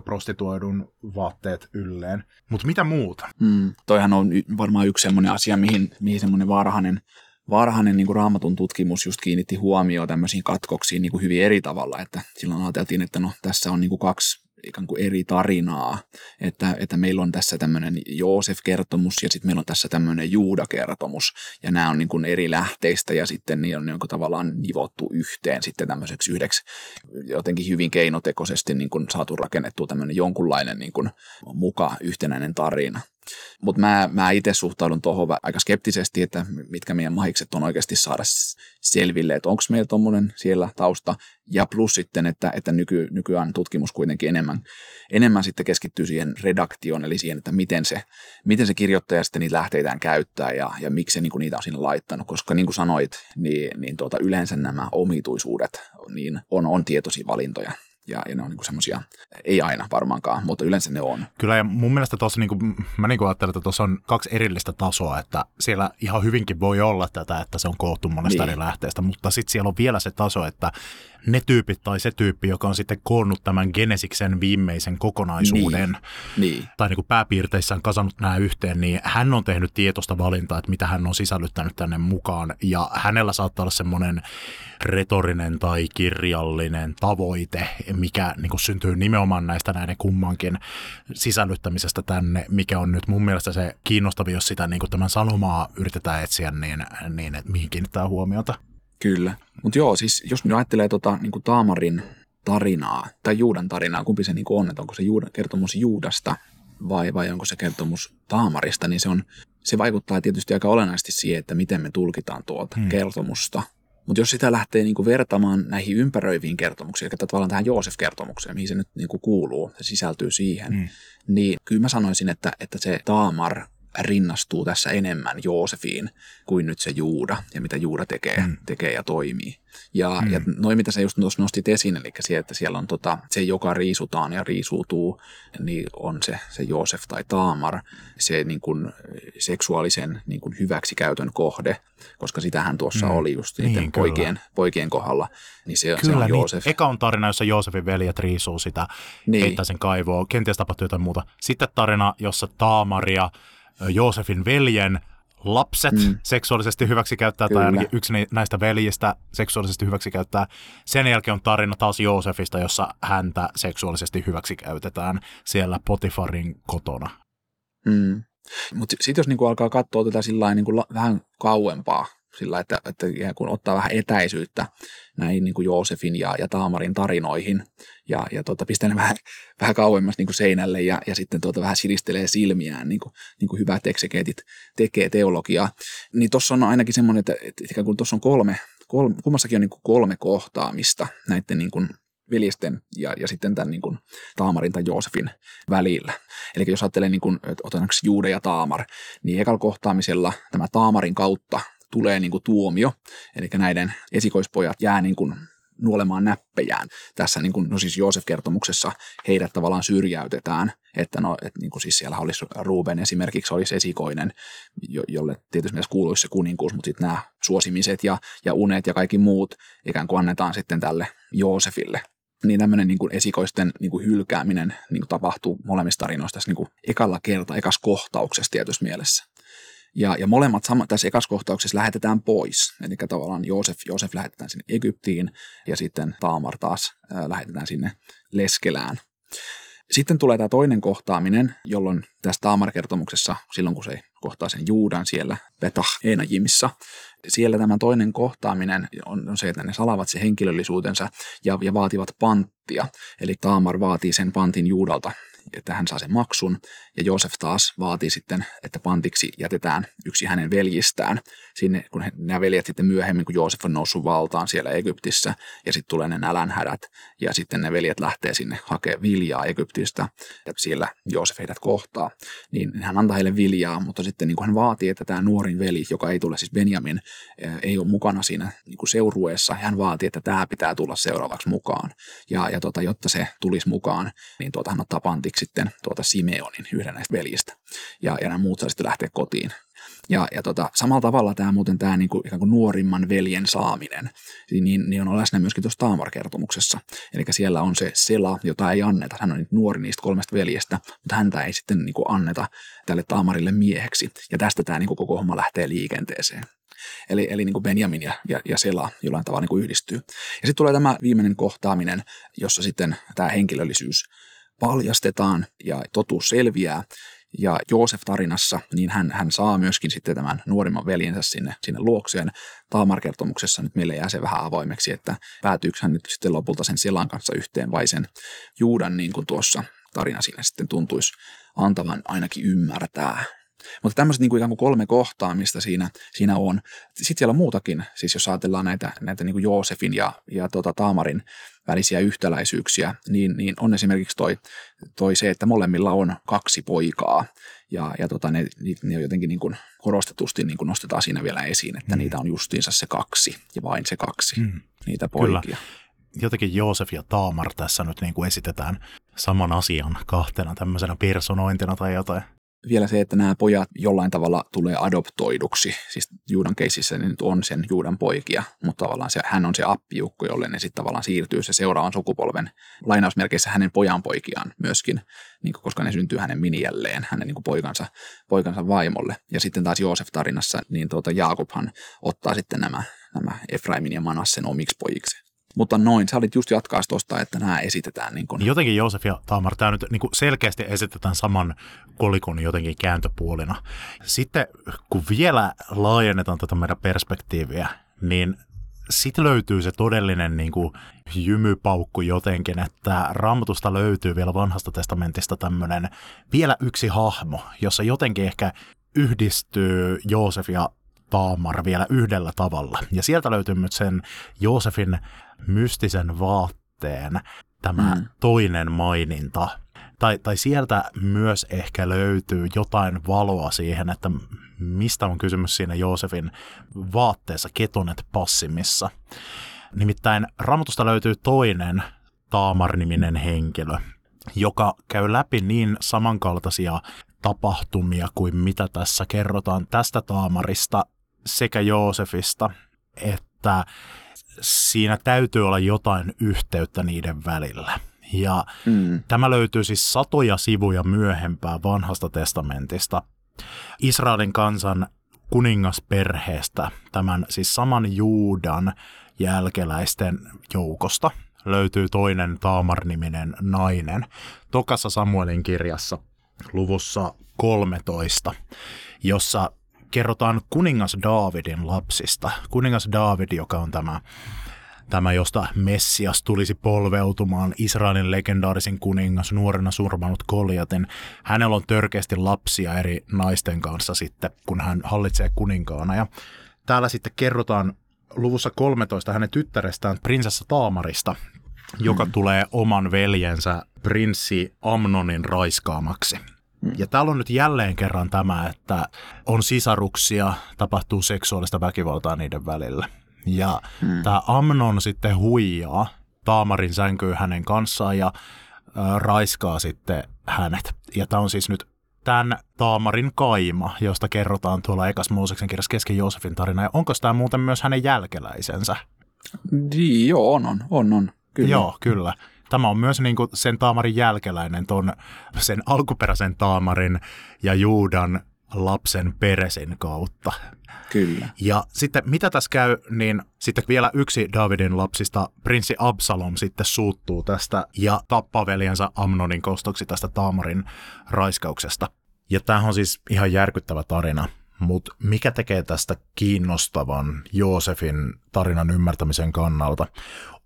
prostituoidun vaatteet ylleen. Mutta mitä muuta? Mm, toihan on varmaan yksi semmoinen asia, mihin, mihin semmoinen varhainen, varhainen niin kuin raamatun tutkimus just kiinnitti huomioon tämmöisiin katkoksiin niin kuin hyvin eri tavalla. Että silloin ajateltiin, että no, tässä on niin kuin kaksi ikään kuin eri tarinaa, että, että meillä on tässä tämmöinen Joosef-kertomus ja sitten meillä on tässä tämmöinen Juuda-kertomus ja nämä on niin kuin eri lähteistä ja sitten niin on niin kuin tavallaan nivottu yhteen sitten tämmöiseksi yhdeksi jotenkin hyvin keinotekoisesti niin kuin saatu rakennettua tämmöinen jonkunlainen niin kuin muka yhtenäinen tarina. Mutta mä, mä itse suhtaudun tuohon aika skeptisesti, että mitkä meidän mahikset on oikeasti saada selville, että onko meillä tuommoinen siellä tausta. Ja plus sitten, että, että nyky, nykyään tutkimus kuitenkin enemmän, enemmän sitten keskittyy siihen redaktioon, eli siihen, että miten se, miten se kirjoittaja sitten niitä lähteitään käyttää ja, ja miksi se niin niitä on sinne laittanut. Koska niin kuin sanoit, niin, niin tuota, yleensä nämä omituisuudet niin on, on tietoisia valintoja ja, ja ne on niinku semmoisia, ei aina varmaankaan, mutta yleensä ne on. Kyllä ja mun mielestä tuossa, niinku, mä niinku ajattelen, että tuossa on kaksi erillistä tasoa, että siellä ihan hyvinkin voi olla tätä, että se on koottu monesta niin. eri lähteestä, mutta sitten siellä on vielä se taso, että ne tyypit tai se tyyppi, joka on sitten koonnut tämän Genesiksen viimeisen kokonaisuuden, niin. Niin. tai niin kuin pääpiirteissään kasannut nämä yhteen, niin hän on tehnyt tietoista valintaa, että mitä hän on sisällyttänyt tänne mukaan, ja hänellä saattaa olla semmoinen retorinen tai kirjallinen tavoite, mikä niin kuin syntyy nimenomaan näistä näiden kummankin sisällyttämisestä tänne, mikä on nyt mun mielestä se kiinnostavi, jos sitä niin kuin tämän sanomaa yritetään etsiä, niin, niin että mihin kiinnittää huomiota. Kyllä. Mutta joo, siis jos me ajattelee tota, niin kuin Taamarin tarinaa, tai Juudan tarinaa, kumpi se niin kuin on, että onko se Juudan, kertomus Juudasta vai, vai onko se kertomus Taamarista, niin se, on, se vaikuttaa tietysti aika olennaisesti siihen, että miten me tulkitaan tuolta hmm. kertomusta. Mutta jos sitä lähtee niin kuin vertaamaan näihin ympäröiviin kertomuksiin, eli tavallaan tähän Joosef-kertomukseen, mihin se nyt niin kuin kuuluu, se sisältyy siihen, hmm. niin kyllä mä sanoisin, että, että se Taamar rinnastuu tässä enemmän Joosefiin kuin nyt se Juuda ja mitä Juuda tekee, mm. tekee ja toimii. Ja, mm. ja noin mitä sä just nostit esiin, eli se, että siellä on tota, se, joka riisutaan ja riisuutuu, niin on se, se Joosef tai Taamar, se niin kuin, seksuaalisen niin kuin hyväksikäytön kohde, koska sitähän tuossa mm. oli just niiden niin, poikien, poikien kohdalla, niin se, kyllä, se on niin. Joosef. Eka on tarina, jossa Joosefin veljet riisuu sitä, niin. heittää sen kaivoon, kenties tapahtuu jotain muuta. Sitten tarina, jossa Taamaria Joosefin veljen lapset mm. seksuaalisesti hyväksikäyttää, Kyllä. tai ainakin yksi näistä veljistä seksuaalisesti hyväksikäyttää. Sen jälkeen on tarina taas Joosefista, jossa häntä seksuaalisesti hyväksikäytetään siellä Potifarin kotona. Mm. Mutta sitten jos niinku alkaa katsoa tätä sillä niinku la- vähän kauempaa, sillä että, että kun ottaa vähän etäisyyttä näihin niin kuin Joosefin ja, ja Taamarin tarinoihin ja, ja tuota, pistää ne vähän, vähän kauemmas niin kuin seinälle ja, ja sitten tuota, vähän silistelee silmiään, niin kuin, niin kuin hyvät eksegeetit tekee teologiaa, niin tuossa on ainakin semmoinen, että, että kuin tuossa on kolme, kolme kummassakin on niin kuin kolme kohtaamista näiden niin kuin veljesten ja, ja sitten tämän niin kuin Taamarin tai Joosefin välillä. Eli jos ajattelee, niin kuin, että otan Juude ja Taamar, niin ekalla kohtaamisella tämä Taamarin kautta tulee niin kuin tuomio, eli näiden esikoispojat jää niin kuin nuolemaan näppejään. Tässä niin kuin, no siis Joosef-kertomuksessa heidät tavallaan syrjäytetään, että no, että niin kuin siis siellä olisi Ruben esimerkiksi olisi esikoinen, jo, jolle tietysti mielessä kuuluisi se kuninkuus, mutta sitten nämä suosimiset ja, ja unet ja kaikki muut ikään kuin annetaan sitten tälle Joosefille. Niin tämmöinen niin kuin esikoisten niin kuin hylkääminen niin kuin tapahtuu molemmissa tarinoissa tässä niin kuin ekalla kertaa, ekas kohtauksessa tietyssä mielessä. Ja, ja molemmat sama, tässä ekassa kohtauksessa lähetetään pois. Eli tavallaan Joosef, Joosef lähetetään sinne Egyptiin ja sitten Taamar taas ää, lähetetään sinne Leskelään. Sitten tulee tämä toinen kohtaaminen, jolloin tässä Taamar-kertomuksessa, silloin kun se kohtaa sen Juudan siellä Petah Enajimissa, siellä tämä toinen kohtaaminen on, on se, että ne salavat se henkilöllisuutensa ja, ja vaativat panttia. Eli Taamar vaatii sen pantin Juudalta että hän saa sen maksun, ja Joosef taas vaatii sitten, että pantiksi jätetään yksi hänen veljistään. Sinne, kun he, nämä veljet sitten myöhemmin, kun Joosef on noussut valtaan siellä Egyptissä, ja sitten tulee ne nälänhädät, ja sitten ne veljet lähtee sinne hakemaan viljaa Egyptistä, ja siellä Joosef heidät kohtaa, niin hän antaa heille viljaa, mutta sitten niin kuin hän vaatii, että tämä nuorin veli, joka ei tule siis Benjamin, ei ole mukana siinä niin kuin seurueessa, hän vaatii, että tämä pitää tulla seuraavaksi mukaan, ja, ja tota, jotta se tulisi mukaan, niin tuota, hän ottaa pantiksi sitten tuota Simeonin, yhden näistä veljistä. Ja, ja nämä muut saa sitten lähteä kotiin. Ja, ja tota, samalla tavalla tämä muuten tämä niinku, ikään kuin nuorimman veljen saaminen, niin, niin on läsnä myöskin tuossa Taamar-kertomuksessa. Eli siellä on se Sela, jota ei anneta. Hän on nuori niistä kolmesta veljestä, mutta häntä ei sitten niinku anneta tälle Taamarille mieheksi. Ja tästä tämä niinku koko homma lähtee liikenteeseen. Eli, eli niin kuin Benjamin ja, ja, ja Sela jollain tavalla niin kuin yhdistyy. Ja sitten tulee tämä viimeinen kohtaaminen, jossa sitten tämä henkilöllisyys paljastetaan ja totuus selviää. Ja Joosef-tarinassa, niin hän, hän saa myöskin sitten tämän nuorimman veljensä sinne, sinne luokseen. Taamar-kertomuksessa nyt meille jää se vähän avoimeksi, että päätyykö hän nyt sitten lopulta sen Selan kanssa yhteen vai sen Juudan, niin kuin tuossa tarina siinä sitten tuntuisi antavan ainakin ymmärtää. Mutta tämmöiset niin kuin ikään kuin kolme kohtaa, mistä siinä, siinä on. Sitten siellä on muutakin, siis jos ajatellaan näitä, näitä niin kuin Joosefin ja, ja tota Taamarin välisiä yhtäläisyyksiä, niin, niin on esimerkiksi toi, toi se, että molemmilla on kaksi poikaa. Ja, ja tota, ne, ne jotenkin niin kuin korostetusti niin kuin nostetaan siinä vielä esiin, että mm. niitä on justiinsa se kaksi ja vain se kaksi, mm. niitä poikia. Kyllä jotenkin Joosef ja Taamar tässä nyt niin kuin esitetään saman asian kahtena tämmöisenä personointina tai jotain vielä se, että nämä pojat jollain tavalla tulee adoptoiduksi. Siis Juudan keisissä nyt on sen Juudan poikia, mutta tavallaan se, hän on se appiukko, jolle ne sitten tavallaan siirtyy se seuraavan sukupolven lainausmerkeissä hänen pojan poikiaan myöskin, niin koska ne syntyy hänen minijälleen, hänen niin poikansa, poikansa vaimolle. Ja sitten taas Joosef-tarinassa, niin tuota Jaakobhan ottaa sitten nämä, nämä Efraimin ja Manassen omiksi pojiksi. Mutta noin, sä olit just jatkaa tuosta, että nämä esitetään. Niin kun... Jotenkin Joosef ja Taamar, tämä nyt niin selkeästi esitetään saman kolikon jotenkin kääntöpuolina. Sitten kun vielä laajennetaan tätä meidän perspektiiviä, niin sitten löytyy se todellinen niin kuin, jymypaukku jotenkin, että raamatusta löytyy vielä vanhasta testamentista tämmöinen vielä yksi hahmo, jossa jotenkin ehkä yhdistyy Joosef ja Taamar vielä yhdellä tavalla. Ja sieltä löytyy myös sen Joosefin mystisen vaatteen tämä mm. toinen maininta. Tai, tai sieltä myös ehkä löytyy jotain valoa siihen, että mistä on kysymys siinä Joosefin vaatteessa ketonet passimissa. Nimittäin Ramatusta löytyy toinen Taamar-niminen henkilö, joka käy läpi niin samankaltaisia tapahtumia kuin mitä tässä kerrotaan tästä Taamarista sekä Joosefista, että siinä täytyy olla jotain yhteyttä niiden välillä. Ja mm. tämä löytyy siis satoja sivuja myöhempää vanhasta testamentista. Israelin kansan kuningasperheestä, tämän siis saman Juudan jälkeläisten joukosta, löytyy toinen Taamar-niminen nainen Tokassa Samuelin kirjassa luvussa 13, jossa kerrotaan kuningas Daavidin lapsista. Kuningas Daavid, joka on tämä, tämä josta Messias tulisi polveutumaan, Israelin legendaarisin kuningas, nuorena surmanut Koljatin. Hänellä on törkeästi lapsia eri naisten kanssa sitten, kun hän hallitsee kuninkaana. Ja täällä sitten kerrotaan luvussa 13 hänen tyttärestään prinsessa Taamarista, joka mm. tulee oman veljensä prinssi Amnonin raiskaamaksi. Mm. Ja täällä on nyt jälleen kerran tämä, että on sisaruksia, tapahtuu seksuaalista väkivaltaa niiden välillä. Ja mm. tämä Amnon sitten huijaa Taamarin sänkyy hänen kanssaan ja äh, raiskaa sitten hänet. Ja tämä on siis nyt tämän Taamarin kaima, josta kerrotaan tuolla Ekas Mooseksen kirjassa kesken Joosefin tarina. Ja onko tämä muuten myös hänen jälkeläisensä? Niin, joo, on, on, on, on. Kyllä. Joo, kyllä. Tämä on myös niin kuin sen Taamarin jälkeläinen, ton, sen alkuperäisen Taamarin ja Juudan lapsen Peresin kautta. Kyllä. Ja sitten mitä tässä käy, niin sitten vielä yksi Davidin lapsista, prinssi Absalom, sitten suuttuu tästä ja tappaa veljensä Amnonin kostoksi tästä Taamarin raiskauksesta. Ja tämähän on siis ihan järkyttävä tarina, mutta mikä tekee tästä kiinnostavan Joosefin tarinan ymmärtämisen kannalta,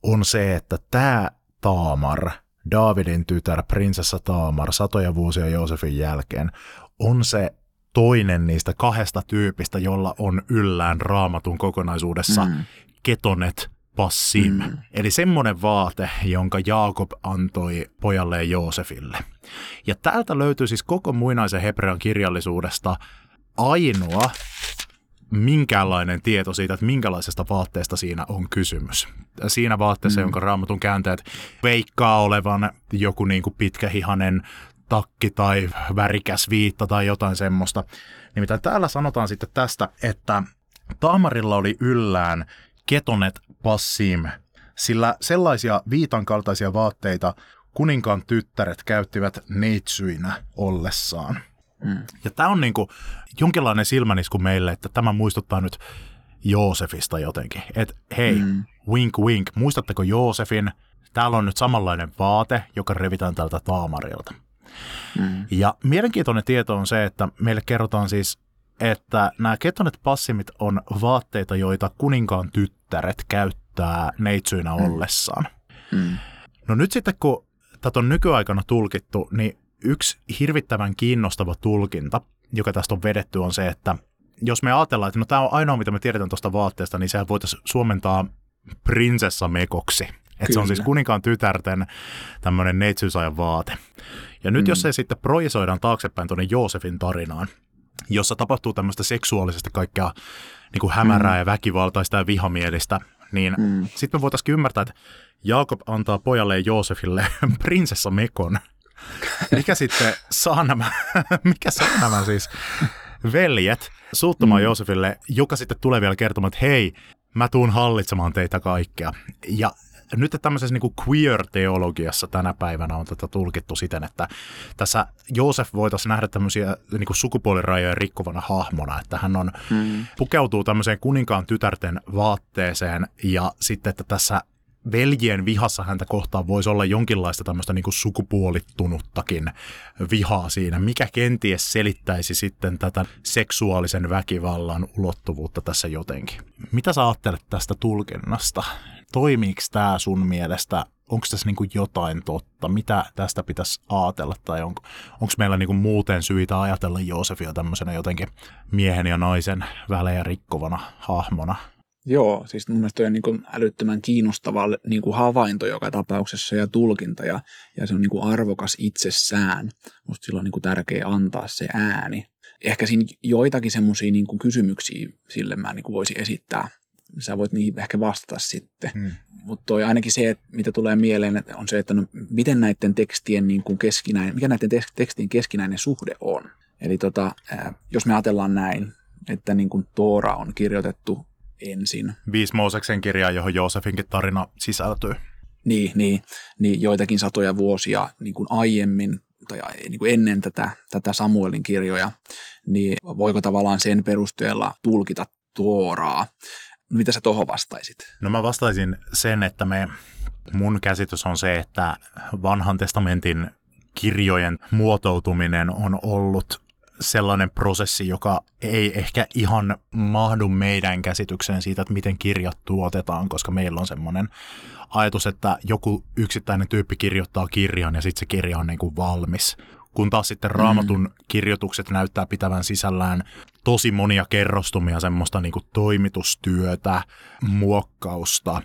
on se, että tämä Taamar, Davidin tytär, prinsessa Taamar, satoja vuosia Joosefin jälkeen, on se toinen niistä kahdesta tyypistä, jolla on yllään raamatun kokonaisuudessa mm. ketonet passim. Mm. Eli semmoinen vaate, jonka Jaakob antoi pojalleen Joosefille. Ja täältä löytyy siis koko muinaisen hebrean kirjallisuudesta ainoa minkäänlainen tieto siitä, että minkälaisesta vaatteesta siinä on kysymys. Siinä vaatteessa, mm. jonka raamatun kääntäjät veikkaa olevan joku niin kuin pitkähihanen takki tai värikäs viitta tai jotain semmoista. Nimittäin täällä sanotaan sitten tästä, että Taamarilla oli yllään ketonet passim, sillä sellaisia viitan kaltaisia vaatteita kuninkaan tyttäret käyttivät neitsyinä ollessaan. Mm. Ja tämä on niinku jonkinlainen silmänisku meille, että tämä muistuttaa nyt Joosefista jotenkin. Että hei, mm. wink wink, muistatteko Joosefin? Täällä on nyt samanlainen vaate, joka revitään tältä Taamarilta. Mm. Ja mielenkiintoinen tieto on se, että meille kerrotaan siis, että nämä ketonet passimit on vaatteita, joita kuninkaan tyttäret käyttää neitsyinä mm. ollessaan. Mm. No nyt sitten kun tätä on nykyaikana tulkittu, niin yksi hirvittävän kiinnostava tulkinta, joka tästä on vedetty, on se, että jos me ajatellaan, että no tämä on ainoa, mitä me tiedetään tuosta vaatteesta, niin sehän voitaisiin suomentaa prinsessamekoksi. Että se on siis kuninkaan tytärten tämmöinen neitsyysajan vaate. Ja nyt mm. jos se sitten projisoidaan taaksepäin tuonne Joosefin tarinaan, jossa tapahtuu tämmöistä seksuaalisesti kaikkea niin kuin hämärää mm. ja väkivaltaista ja vihamielistä, niin mm. sitten me voitaisiin ymmärtää, että Jaakob antaa pojalle Joosefille prinsessa Mekon, mikä sitten saa nämä, mikä saa nämä siis veljet suuttumaan mm. Joosefille, joka sitten tulee vielä kertomaan, että hei, mä tuun hallitsemaan teitä kaikkea. Ja nyt tämmöisessä niin queer-teologiassa tänä päivänä on tätä tulkittu siten, että tässä Joosef voitaisiin nähdä tämmöisiä niin kuin sukupuolirajoja rikkovana hahmona, että hän on, mm. pukeutuu tämmöiseen kuninkaan tytärten vaatteeseen ja sitten, että tässä veljien vihassa häntä kohtaan voisi olla jonkinlaista tämmöistä niin kuin sukupuolittunuttakin vihaa siinä, mikä kenties selittäisi sitten tätä seksuaalisen väkivallan ulottuvuutta tässä jotenkin. Mitä sä ajattelet tästä tulkinnasta? Toimiiko tämä sun mielestä onko tässä niin jotain totta? Mitä tästä pitäisi ajatella? Tai onko, onko meillä niin muuten syitä ajatella Joosefia tämmöisenä jotenkin miehen ja naisen välejä rikkovana hahmona? Joo, siis mun mielestä on niin kuin älyttömän kiinnostava niin kuin havainto joka tapauksessa ja tulkinta ja, ja se on niin kuin arvokas itsessään. Musta silloin on niin kuin tärkeää antaa se ääni. Ehkä siinä joitakin semmoisia niin kysymyksiä sille mä niin kuin voisin esittää. Sä voit niihin ehkä vastata sitten. Hmm. Mutta toi ainakin se, että mitä tulee mieleen, on se, että no, miten näiden tekstien niin kuin keskinäinen, mikä näiden tekstien keskinäinen suhde on. Eli tota, jos me ajatellaan näin, että niin kuin Toora on kirjoitettu ensin. Viisi Mooseksen kirjaa, johon Joosefinkin tarina sisältyy. Niin, niin, niin joitakin satoja vuosia niin kuin aiemmin tai niin kuin ennen tätä, tätä Samuelin kirjoja, niin voiko tavallaan sen perusteella tulkita Tuoraa? Mitä sä tuohon vastaisit? No mä vastaisin sen, että me, mun käsitys on se, että vanhan testamentin kirjojen muotoutuminen on ollut sellainen prosessi, joka ei ehkä ihan mahdu meidän käsitykseen siitä, että miten kirjat tuotetaan, koska meillä on semmoinen ajatus, että joku yksittäinen tyyppi kirjoittaa kirjan ja sitten se kirja on niin kuin valmis. Kun taas sitten raamatun mm. kirjoitukset näyttää pitävän sisällään tosi monia kerrostumia, semmoista niin kuin toimitustyötä, muokkausta,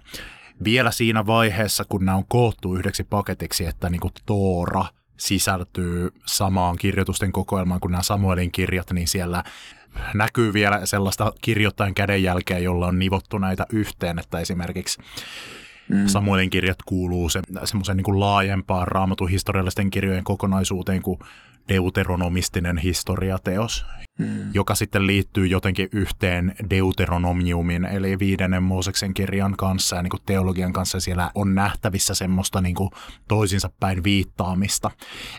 vielä siinä vaiheessa, kun nämä on koottu yhdeksi paketiksi, että niin kuin Toora sisältyy samaan kirjoitusten kokoelmaan kuin nämä Samuelin kirjat, niin siellä näkyy vielä sellaista kirjoittajan kädenjälkeä, jolla on nivottu näitä yhteen, että esimerkiksi Mm. Samuelin kirjat kuuluu se, semmoisen niin laajempaan raamatun historiallisten kirjojen kokonaisuuteen kuin deuteronomistinen historiateos, mm. joka sitten liittyy jotenkin yhteen deuteronomiumin, eli viidennen Mooseksen kirjan kanssa ja niin kuin teologian kanssa. Siellä on nähtävissä semmoista niin kuin toisinsa päin viittaamista.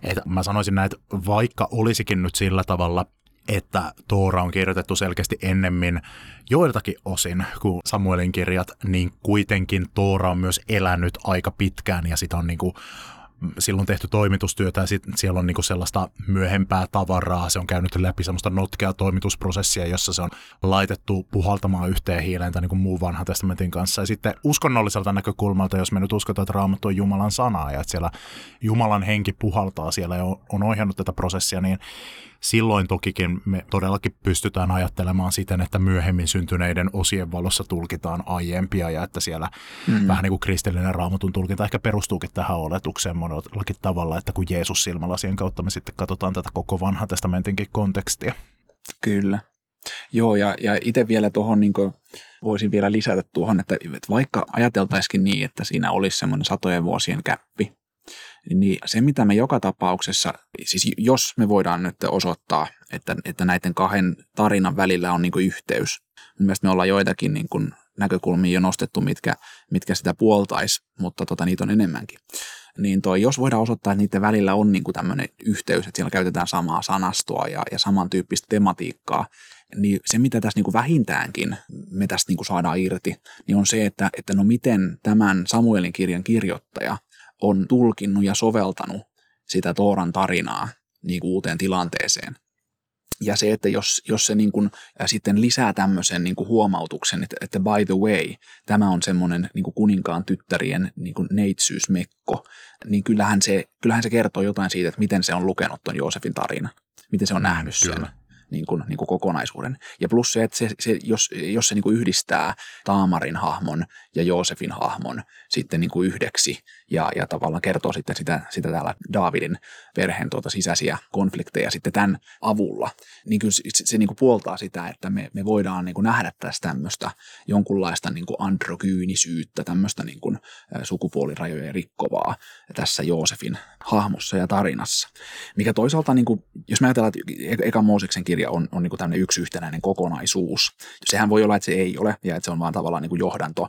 Et mä sanoisin näin, että vaikka olisikin nyt sillä tavalla että Toora on kirjoitettu selkeästi ennemmin joiltakin osin kuin Samuelin kirjat, niin kuitenkin Toora on myös elänyt aika pitkään ja sitä on niin kuin silloin tehty toimitustyötä ja sit siellä on niinku sellaista myöhempää tavaraa. Se on käynyt läpi semmoista notkeaa toimitusprosessia, jossa se on laitettu puhaltamaan yhteen hiileen tai niinku muun vanhan testamentin kanssa. Ja sitten uskonnolliselta näkökulmalta, jos me nyt uskotaan, että Raamattu on Jumalan sanaa ja että siellä Jumalan henki puhaltaa siellä ja on ohjannut tätä prosessia, niin silloin tokikin me todellakin pystytään ajattelemaan siten, että myöhemmin syntyneiden osien valossa tulkitaan aiempia ja että siellä mm. vähän niin kuin kristillinen raamatun tulkinta ehkä perustuukin tähän oletukseen monellakin tavalla, että kun Jeesus silmälasien kautta me sitten katsotaan tätä koko vanhan testamentinkin kontekstia. Kyllä. Joo, ja, ja itse vielä tuohon niin voisin vielä lisätä tuohon, että, että vaikka ajateltaisikin niin, että siinä olisi semmoinen satojen vuosien käppi, niin se, mitä me joka tapauksessa, siis jos me voidaan nyt osoittaa, että, että näiden kahden tarinan välillä on niin yhteys, mielestäni me ollaan joitakin niin kuin näkökulmia jo nostettu, mitkä, mitkä sitä puoltaisi, mutta tota, niitä on enemmänkin. Niin toi, jos voidaan osoittaa, että niiden välillä on niin tämmöinen yhteys, että siellä käytetään samaa sanastoa ja, ja samantyyppistä tematiikkaa, niin se, mitä tässä niin kuin vähintäänkin me tästä niin kuin saadaan irti, niin on se, että, että no miten tämän Samuelin kirjan kirjoittaja – on tulkinnut ja soveltanut sitä Tooran tarinaa niin kuin uuteen tilanteeseen. Ja se, että jos, jos se niin kuin, ja sitten lisää tämmöisen niin kuin huomautuksen, että, että by the way, tämä on semmoinen niin kuin kuninkaan tyttärien niin kuin neitsyysmekko, niin kyllähän se, kyllähän se kertoo jotain siitä, että miten se on lukenut tuon Joosefin tarina, miten se on nähnyt sen. Kyllä niin kuin, niin kuin kokonaisuuden. Ja plus se, että se, se, jos, jos se niin kuin yhdistää Taamarin hahmon ja Joosefin hahmon sitten niin kuin yhdeksi ja, ja tavallaan kertoo sitten sitä, sitä täällä Daavidin perheen tuota sisäisiä konflikteja sitten tämän avulla, niin kyllä se, se niin kuin puoltaa sitä, että me, me voidaan niin kuin nähdä tästä tämmöistä jonkunlaista niin kuin androgyynisyyttä, tämmöistä niin kuin sukupuolirajojen rikkovaa tässä Joosefin hahmossa ja tarinassa. Mikä toisaalta, niin kuin, jos me ajatellaan, että eka Mooseksen kirja on, on niin kuin tämmöinen yksi yhtenäinen kokonaisuus, sehän voi olla, että se ei ole ja että se on vaan tavallaan niin kuin johdanto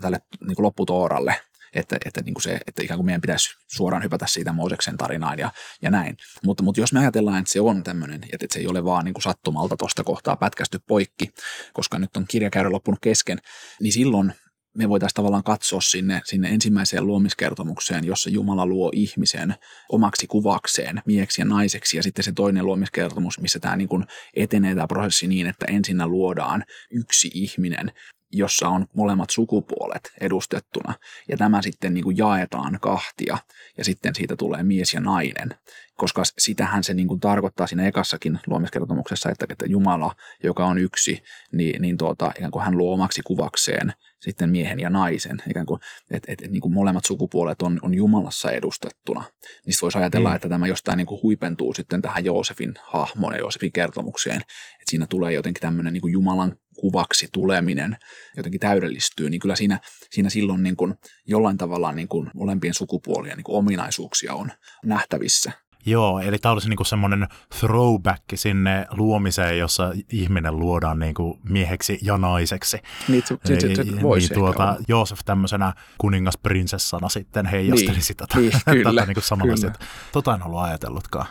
tälle niin kuin lopputooralle, että, että, niin kuin se, että ikään kuin meidän pitäisi suoraan hypätä siitä Mooseksen tarinaan ja, ja näin. Mutta, mutta jos me ajatellaan, että se on tämmöinen, että se ei ole vaan niin kuin sattumalta tuosta kohtaa pätkästy poikki, koska nyt on kirjakäyrä loppunut kesken, niin silloin me voitaisiin tavallaan katsoa sinne, sinne ensimmäiseen luomiskertomukseen, jossa Jumala luo ihmisen omaksi kuvakseen, mieksi ja naiseksi, ja sitten se toinen luomiskertomus, missä tämä niin kuin etenee tämä prosessi niin, että ensinnä luodaan yksi ihminen, jossa on molemmat sukupuolet edustettuna, ja tämä sitten niin kuin jaetaan kahtia, ja sitten siitä tulee mies ja nainen, koska sitähän se niin kuin tarkoittaa siinä ekassakin luomiskertomuksessa, että, että Jumala, joka on yksi, niin, niin tuota, ikään kuin hän luo omaksi kuvakseen sitten miehen ja naisen, ikään kuin, että, että, että niin kuin molemmat sukupuolet on, on Jumalassa edustettuna. Niin voisi ajatella, mm. että tämä jostain niin kuin huipentuu sitten tähän Joosefin hahmoon ja Joosefin kertomukseen, että siinä tulee jotenkin tämmöinen niin kuin Jumalan kuvaksi tuleminen jotenkin täydellistyy, niin kyllä siinä, siinä silloin niin kuin jollain tavalla niin kuin molempien sukupuolien niin kuin ominaisuuksia on nähtävissä. Joo, eli tämä olisi niinku semmoinen throwback sinne luomiseen, jossa ihminen luodaan niinku mieheksi ja naiseksi. Niin, se, se, se, se voisi niin tuota, Joosef tämmöisenä kuningasprinsessana sitten heijasteli niin, sitä niin, kyllä, tätä niinku samalla. Tota en ollut ajatellutkaan.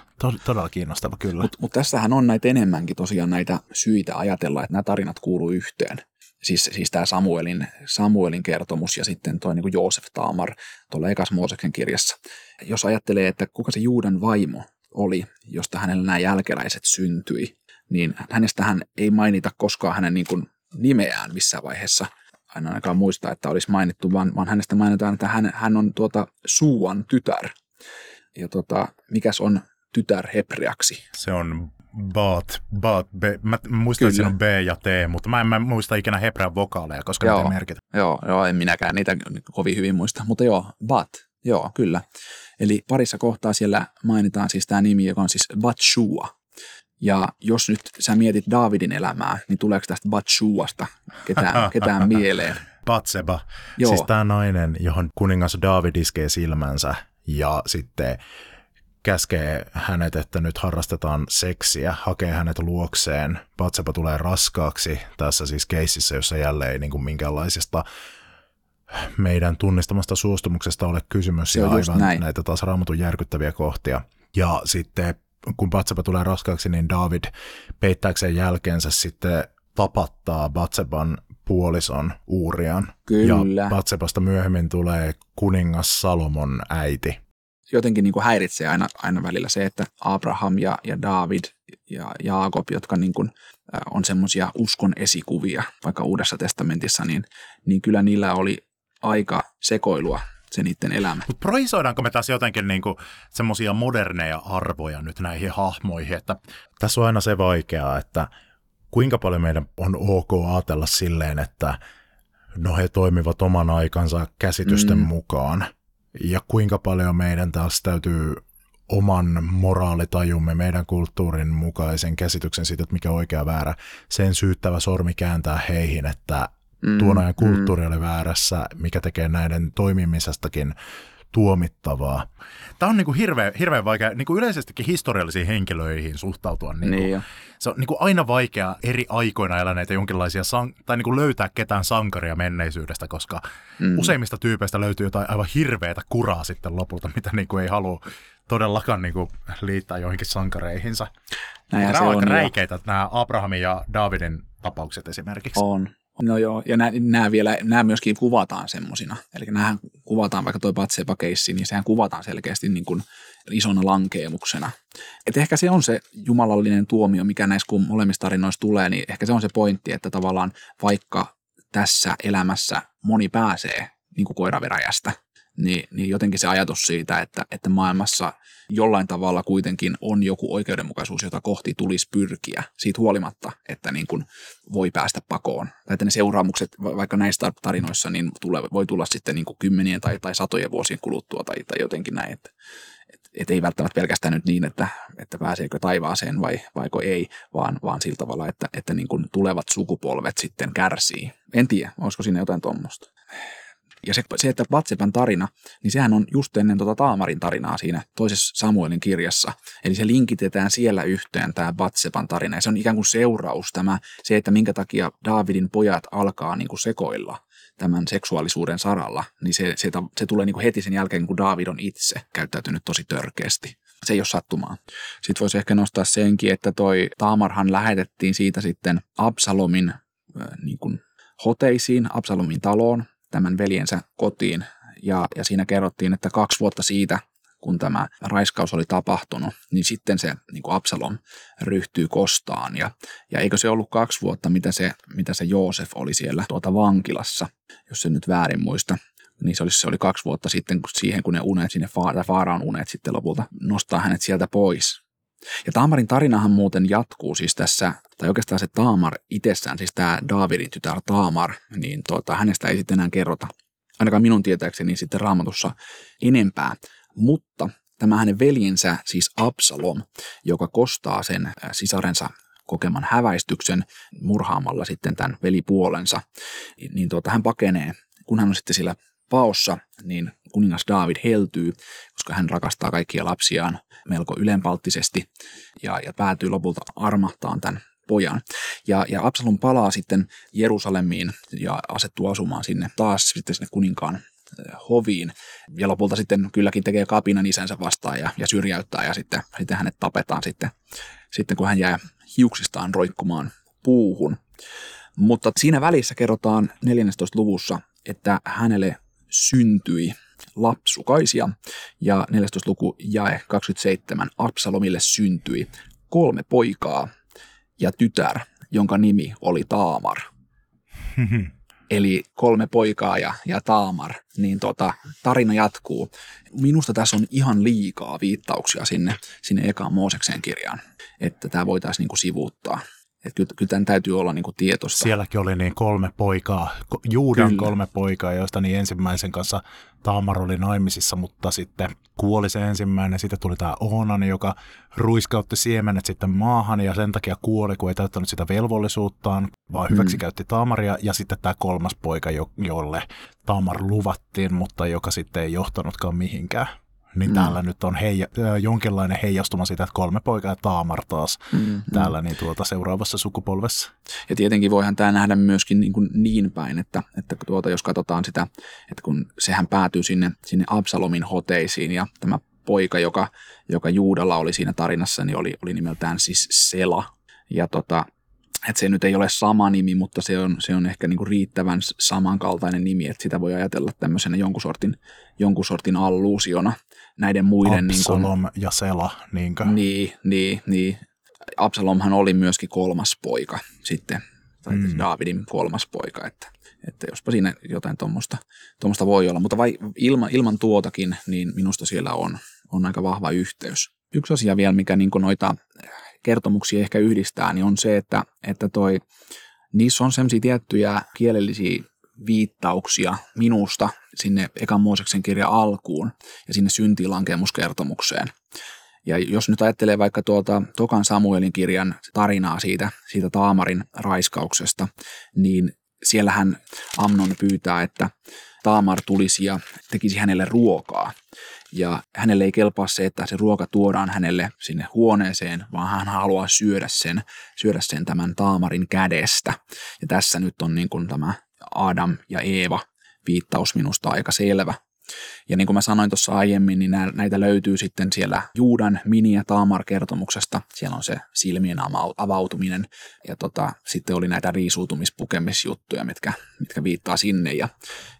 Todella kiinnostava kyllä. Mutta mut tässähän on näitä enemmänkin tosiaan näitä syitä ajatella, että nämä tarinat kuuluu yhteen siis, siis tämä Samuelin, Samuelin kertomus ja sitten tuo niin Joosef Taamar tuolla Ekas Mooseksen kirjassa. Jos ajattelee, että kuka se Juudan vaimo oli, josta hänellä nämä jälkeläiset syntyi, niin hänestähän ei mainita koskaan hänen niin kuin nimeään missään vaiheessa aina ainakaan muista, että olisi mainittu, vaan, vaan hänestä mainitaan, että hän, hän on tuota Suuan tytär. Ja tota, mikäs on tytär hebreaksi? Se on Baat, Baat, B. Mä muistan, että siinä on B ja T, mutta mä en mä muista ikinä hebrean vokaaleja, koska joo, ne ei merkitä. Joo, joo, en minäkään niitä kovin hyvin muista, mutta joo, Bat, joo, kyllä. Eli parissa kohtaa siellä mainitaan siis tämä nimi, joka on siis Batshua. Ja jos nyt sä mietit Davidin elämää, niin tuleeko tästä Batshuasta ketään, ketään mieleen? Batseba, Joo. siis tämä nainen, johon kuningas David iskee silmänsä ja sitten käskee hänet, että nyt harrastetaan seksiä, hakee hänet luokseen. Batseba tulee raskaaksi tässä siis keississä, jossa jälleen ei niin kuin minkäänlaisesta meidän tunnistamasta suostumuksesta ole kysymys ja aivan näin. näitä taas raamatun järkyttäviä kohtia. Ja sitten kun Batseba tulee raskaaksi, niin David peittääkseen jälkeensä sitten tapattaa Batseban puolison Uurian. Kyllä. Ja Batsebasta myöhemmin tulee kuningas Salomon äiti. Jotenkin niin kuin häiritsee aina, aina välillä se, että Abraham ja, ja David ja Jaakob, jotka niin kuin, on semmoisia uskon esikuvia vaikka Uudessa testamentissa, niin, niin kyllä niillä oli aika sekoilua se niiden elämä. Mutta projisoidaanko me tässä jotenkin niinku semmoisia moderneja arvoja nyt näihin hahmoihin, että tässä on aina se vaikeaa, että kuinka paljon meidän on ok ajatella silleen, että no he toimivat oman aikansa käsitysten mm. mukaan, ja kuinka paljon meidän taas täytyy oman moraalitajumme, meidän kulttuurin mukaisen käsityksen siitä, että mikä on oikea väärä, sen syyttävä sormi kääntää heihin, että mm, tuon ajan mm. kulttuuri mm. oli väärässä, mikä tekee näiden toimimisestakin tuomittavaa. Tämä on niin kuin hirveän, hirveän vaikea niin kuin yleisestikin historiallisiin henkilöihin suhtautua. Niin kuin, niin se on niin kuin aina vaikea eri aikoina eläneitä jonkinlaisia, san- tai niin kuin löytää ketään sankaria menneisyydestä, koska mm. useimmista tyypeistä löytyy jotain aivan hirveätä kuraa sitten lopulta, mitä niin kuin ei halua todellakaan niin kuin liittää joihinkin sankareihinsa. Nämä on aika räikeitä, nämä Abrahamin ja Davidin tapaukset esimerkiksi. On, No joo, ja nämä, vielä, nämä myöskin kuvataan semmoisina. Eli nämä kuvataan, vaikka toi Batseba keissi, niin sehän kuvataan selkeästi niin kuin isona lankeemuksena. Et ehkä se on se jumalallinen tuomio, mikä näissä kun molemmissa tarinoissa tulee, niin ehkä se on se pointti, että tavallaan vaikka tässä elämässä moni pääsee niin kuin koiraveräjästä, niin, niin jotenkin se ajatus siitä, että, että maailmassa jollain tavalla kuitenkin on joku oikeudenmukaisuus, jota kohti tulisi pyrkiä siitä huolimatta, että niin kuin voi päästä pakoon. Tai että ne seuraamukset vaikka näistä tarinoissa niin tule, voi tulla sitten niin kuin kymmenien tai, tai satojen vuosien kuluttua tai, tai jotenkin näin. Että, et, et ei välttämättä pelkästään nyt niin, että, että pääseekö taivaaseen vai vaiko ei, vaan, vaan sillä tavalla, että, että niin kuin tulevat sukupolvet sitten kärsii. En tiedä, olisiko siinä jotain tuommoista. Ja se, se, että Batsepan tarina, niin sehän on just ennen tuota Taamarin tarinaa siinä toisessa Samuelin kirjassa. Eli se linkitetään siellä yhteen tämä Batsepan tarina. Ja se on ikään kuin seuraus tämä, se, että minkä takia Davidin pojat alkaa niin kuin sekoilla tämän seksuaalisuuden saralla, niin se, se, se tulee niin kuin heti sen jälkeen, kun David on itse käyttäytynyt tosi törkeästi. Se ei ole sattumaa. Sitten voisi ehkä nostaa senkin, että toi Taamarhan lähetettiin siitä sitten Absalomin äh, niin kuin hoteisiin, Absalomin taloon, tämän veljensä kotiin ja, ja siinä kerrottiin, että kaksi vuotta siitä, kun tämä raiskaus oli tapahtunut, niin sitten se niin kuin Absalom ryhtyy kostaan. Ja, ja eikö se ollut kaksi vuotta, mitä se, mitä se Joosef oli siellä tuota vankilassa, jos se nyt väärin muista. Niin se oli, se oli kaksi vuotta sitten kun siihen, kun ne unet sinne, Faaraan unet sitten lopulta nostaa hänet sieltä pois. Ja Taamarin tarinahan muuten jatkuu siis tässä, tai oikeastaan se Taamar itsessään, siis tämä Davidin tytär Taamar, niin tuota, hänestä ei sitten enää kerrota, ainakaan minun tietääkseni sitten raamatussa enempää. Mutta tämä hänen veljensä, siis Absalom, joka kostaa sen sisarensa kokeman häväistyksen murhaamalla sitten tämän velipuolensa, niin tuota, hän pakenee, kun hän on sitten sillä paossa, niin kuningas David heltyy, koska hän rakastaa kaikkia lapsiaan melko ylenpalttisesti ja, ja päätyy lopulta armahtaan tämän pojan. Ja, ja Absalom palaa sitten Jerusalemiin ja asettuu asumaan sinne taas sitten sinne kuninkaan eh, hoviin. Ja lopulta sitten kylläkin tekee kapinan isänsä vastaan ja, ja syrjäyttää ja sitten, sitten hänet tapetaan sitten, sitten kun hän jää hiuksistaan roikkumaan puuhun. Mutta siinä välissä kerrotaan 14. luvussa, että hänelle syntyi lapsukaisia ja 14. luku jae 27 Absalomille syntyi kolme poikaa ja tytär, jonka nimi oli Taamar. eli kolme poikaa ja, ja Taamar, niin tota, tarina jatkuu. Minusta tässä on ihan liikaa viittauksia sinne, sinne ekaan Mooseksen kirjaan, että tämä voitaisiin niinku sivuuttaa. Että kyllä, kyllä tämän täytyy olla niin kuin tietoista. Sielläkin oli niin kolme poikaa, Juudan kyllä. kolme poikaa, joista niin ensimmäisen kanssa Taamar oli naimisissa, mutta sitten kuoli se ensimmäinen. Sitten tuli tämä Oonan, joka ruiskautti siemenet sitten maahan ja sen takia kuoli, kun ei täyttänyt sitä velvollisuuttaan, vaan hyväksi hmm. käytti Taamaria. Ja sitten tämä kolmas poika, jolle Taamar luvattiin, mutta joka sitten ei johtanutkaan mihinkään niin mm. täällä nyt on heija, jonkinlainen heijastuma siitä, että kolme poikaa ja Taamar taas mm, täällä niin tuota seuraavassa sukupolvessa. Ja tietenkin voihan tämä nähdä myöskin niin, kuin niin päin, että, että tuota, jos katsotaan sitä, että kun sehän päätyy sinne, sinne Absalomin hoteisiin ja tämä poika, joka, joka Juudalla oli siinä tarinassa, niin oli, oli nimeltään siis Sela. Ja tota, että se nyt ei ole sama nimi, mutta se on, se on ehkä niinku riittävän samankaltainen nimi, että sitä voi ajatella tämmöisenä jonkun sortin, jonkun sortin alluusiona näiden muiden... Absalom niin kuin, ja Sela, niinkö? Niin, niin, niin. Absalomhan oli myöskin kolmas poika sitten, tai mm. Davidin kolmas poika, että, että jospa siinä jotain tuommoista voi olla. Mutta vai, ilman, ilman tuotakin, niin minusta siellä on, on aika vahva yhteys. Yksi asia vielä, mikä niin noita kertomuksia ehkä yhdistää, niin on se, että, että toi, niissä on sellaisia tiettyjä kielellisiä viittauksia minusta sinne Ekan Mooseksen kirjan alkuun ja sinne syntilankemuskertomukseen. Ja jos nyt ajattelee vaikka tuota Tokan Samuelin kirjan tarinaa siitä, siitä Taamarin raiskauksesta, niin siellähän Amnon pyytää, että Taamar tulisi ja tekisi hänelle ruokaa. Ja hänelle ei kelpaa se, että se ruoka tuodaan hänelle sinne huoneeseen, vaan hän haluaa syödä sen, syödä sen tämän Taamarin kädestä. Ja tässä nyt on niin kuin tämä Adam ja Eeva viittaus minusta aika selvä. Ja niin kuin mä sanoin tuossa aiemmin, niin näitä löytyy sitten siellä Juudan Mini- ja Taamar-kertomuksesta. Siellä on se silmien avautuminen ja tota, sitten oli näitä riisuutumispukemisjuttuja, mitkä, mitkä viittaa sinne. Ja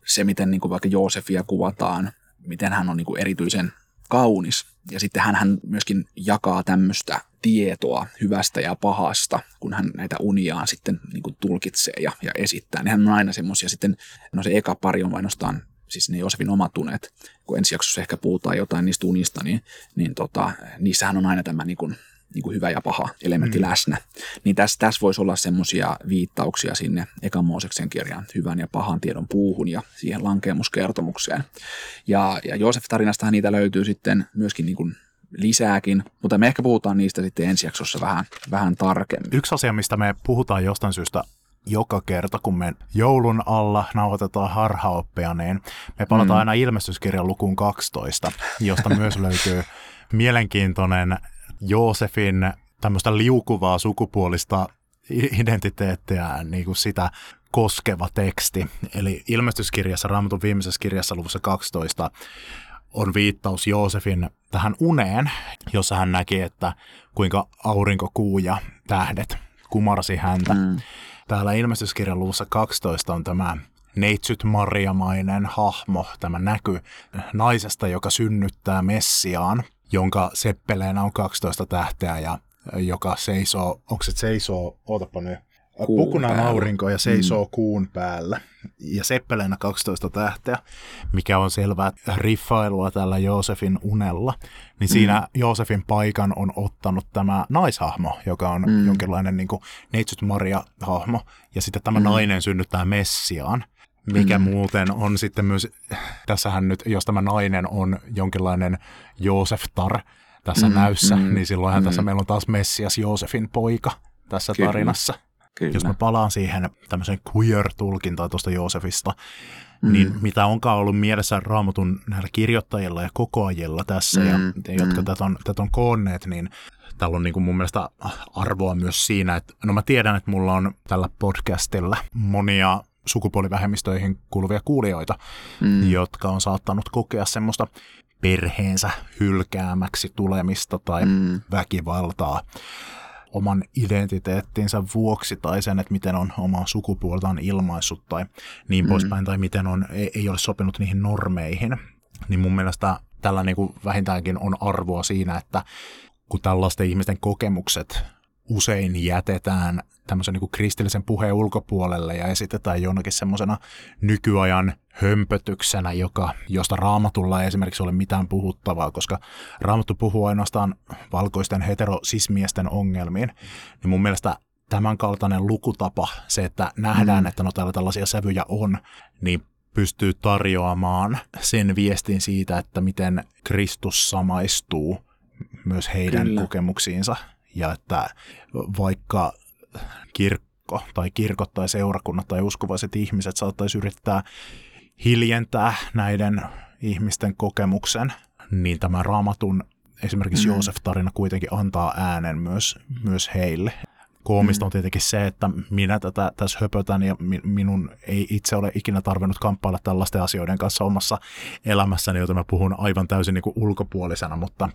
se, miten niin kuin vaikka Joosefia kuvataan, miten hän on niin kuin erityisen kaunis. Ja sitten hän myöskin jakaa tämmöistä tietoa hyvästä ja pahasta, kun hän näitä uniaan sitten niin kuin tulkitsee ja, ja esittää. Niin hän on aina semmoisia sitten, no se eka pari on ainoastaan siis ne Josefin omat unet, kun ensi jaksossa ehkä puhutaan jotain niistä unista, niin, niin tota, niissähän on aina tämä niin kuin, niin kuin hyvä ja paha elementti mm. läsnä. Niin tässä, tässä voisi olla semmoisia viittauksia sinne Ekan Mooseksen kirjan hyvän ja pahan tiedon puuhun ja siihen lankeemuskertomukseen. Ja, ja Joosef-tarinastahan niitä löytyy sitten myöskin niin kuin lisääkin, mutta me ehkä puhutaan niistä sitten ensi jaksossa vähän, vähän tarkemmin. Yksi asia, mistä me puhutaan jostain syystä joka kerta, kun me joulun alla nauhoitetaan harhaoppia, niin me palataan mm. aina ilmestyskirjan lukuun 12, josta myös löytyy mielenkiintoinen Joosefin tämmöistä liukuvaa sukupuolista identiteettiä, niin kuin sitä koskeva teksti. Eli ilmestyskirjassa, Raamatun viimeisessä kirjassa luvussa 12, on viittaus Joosefin tähän uneen, jossa hän näki, että kuinka aurinko, kuu ja tähdet kumarsi häntä. Mm. Täällä ilmestyskirjan luvussa 12 on tämä neitsyt Mariamainen hahmo, tämä näky naisesta, joka synnyttää Messiaan, jonka seppeleenä on 12 tähteä ja joka seisoo, onko se seisoo, ootapa nyt, Pukunaan aurinko ja seisoo mm. kuun päällä. Ja seppeleenä 12 tähteä, mikä on selvää riffailua tällä Joosefin unella. Niin mm. siinä Joosefin paikan on ottanut tämä naishahmo, joka on mm. jonkinlainen niin Neitsyt Maria-hahmo. Ja sitten tämä mm. nainen synnyttää Messiaan mikä mm. muuten on sitten myös, tässähän nyt, jos tämä nainen on jonkinlainen Jooseftar tässä mm, näyssä, mm, niin silloinhan mm. tässä meillä on taas Messias Joosefin poika tässä Kyllä. tarinassa. Kyllä. Jos mä palaan siihen tämmöiseen queer-tulkintaan tuosta Joosefista, mm. niin mitä onkaan ollut mielessä raamatun näillä kirjoittajilla ja kokoajilla tässä, mm. ja jotka mm. tätä on, tätä on koonneet, niin täällä on niin kuin mun mielestä arvoa myös siinä, että no mä tiedän, että mulla on tällä podcastilla monia sukupuolivähemmistöihin kuuluvia kuulijoita, mm. jotka on saattanut kokea semmoista perheensä hylkäämäksi tulemista tai mm. väkivaltaa oman identiteettinsä vuoksi tai sen, että miten on omaa sukupuoltaan ilmaissut tai niin mm. poispäin, tai miten on, ei, ei ole sopinut niihin normeihin, niin mun mielestä tällä niin kuin vähintäänkin on arvoa siinä, että kun tällaisten ihmisten kokemukset usein jätetään tämmöisen niin kristillisen puheen ulkopuolelle ja esitetään jonakin semmoisena nykyajan hömpötyksenä, joka, josta raamatulla ei esimerkiksi ole mitään puhuttavaa, koska raamattu puhuu ainoastaan valkoisten heterosismiesten ongelmiin, niin mun mielestä tämänkaltainen lukutapa, se, että nähdään, mm. että no täällä tällaisia sävyjä on, niin pystyy tarjoamaan sen viestin siitä, että miten Kristus samaistuu myös heidän Kyllä. kokemuksiinsa. Ja että vaikka kirkko tai kirkot tai seurakunnat tai uskovaiset ihmiset saattaisi yrittää hiljentää näiden ihmisten kokemuksen, niin tämä raamatun esimerkiksi mm. Joosef-tarina kuitenkin antaa äänen myös, myös heille. Koomista mm. on tietenkin se, että minä tätä tässä höpötän ja minun ei itse ole ikinä tarvinnut kamppailla tällaisten asioiden kanssa omassa elämässäni, joten mä puhun aivan täysin niin kuin ulkopuolisena, mutta,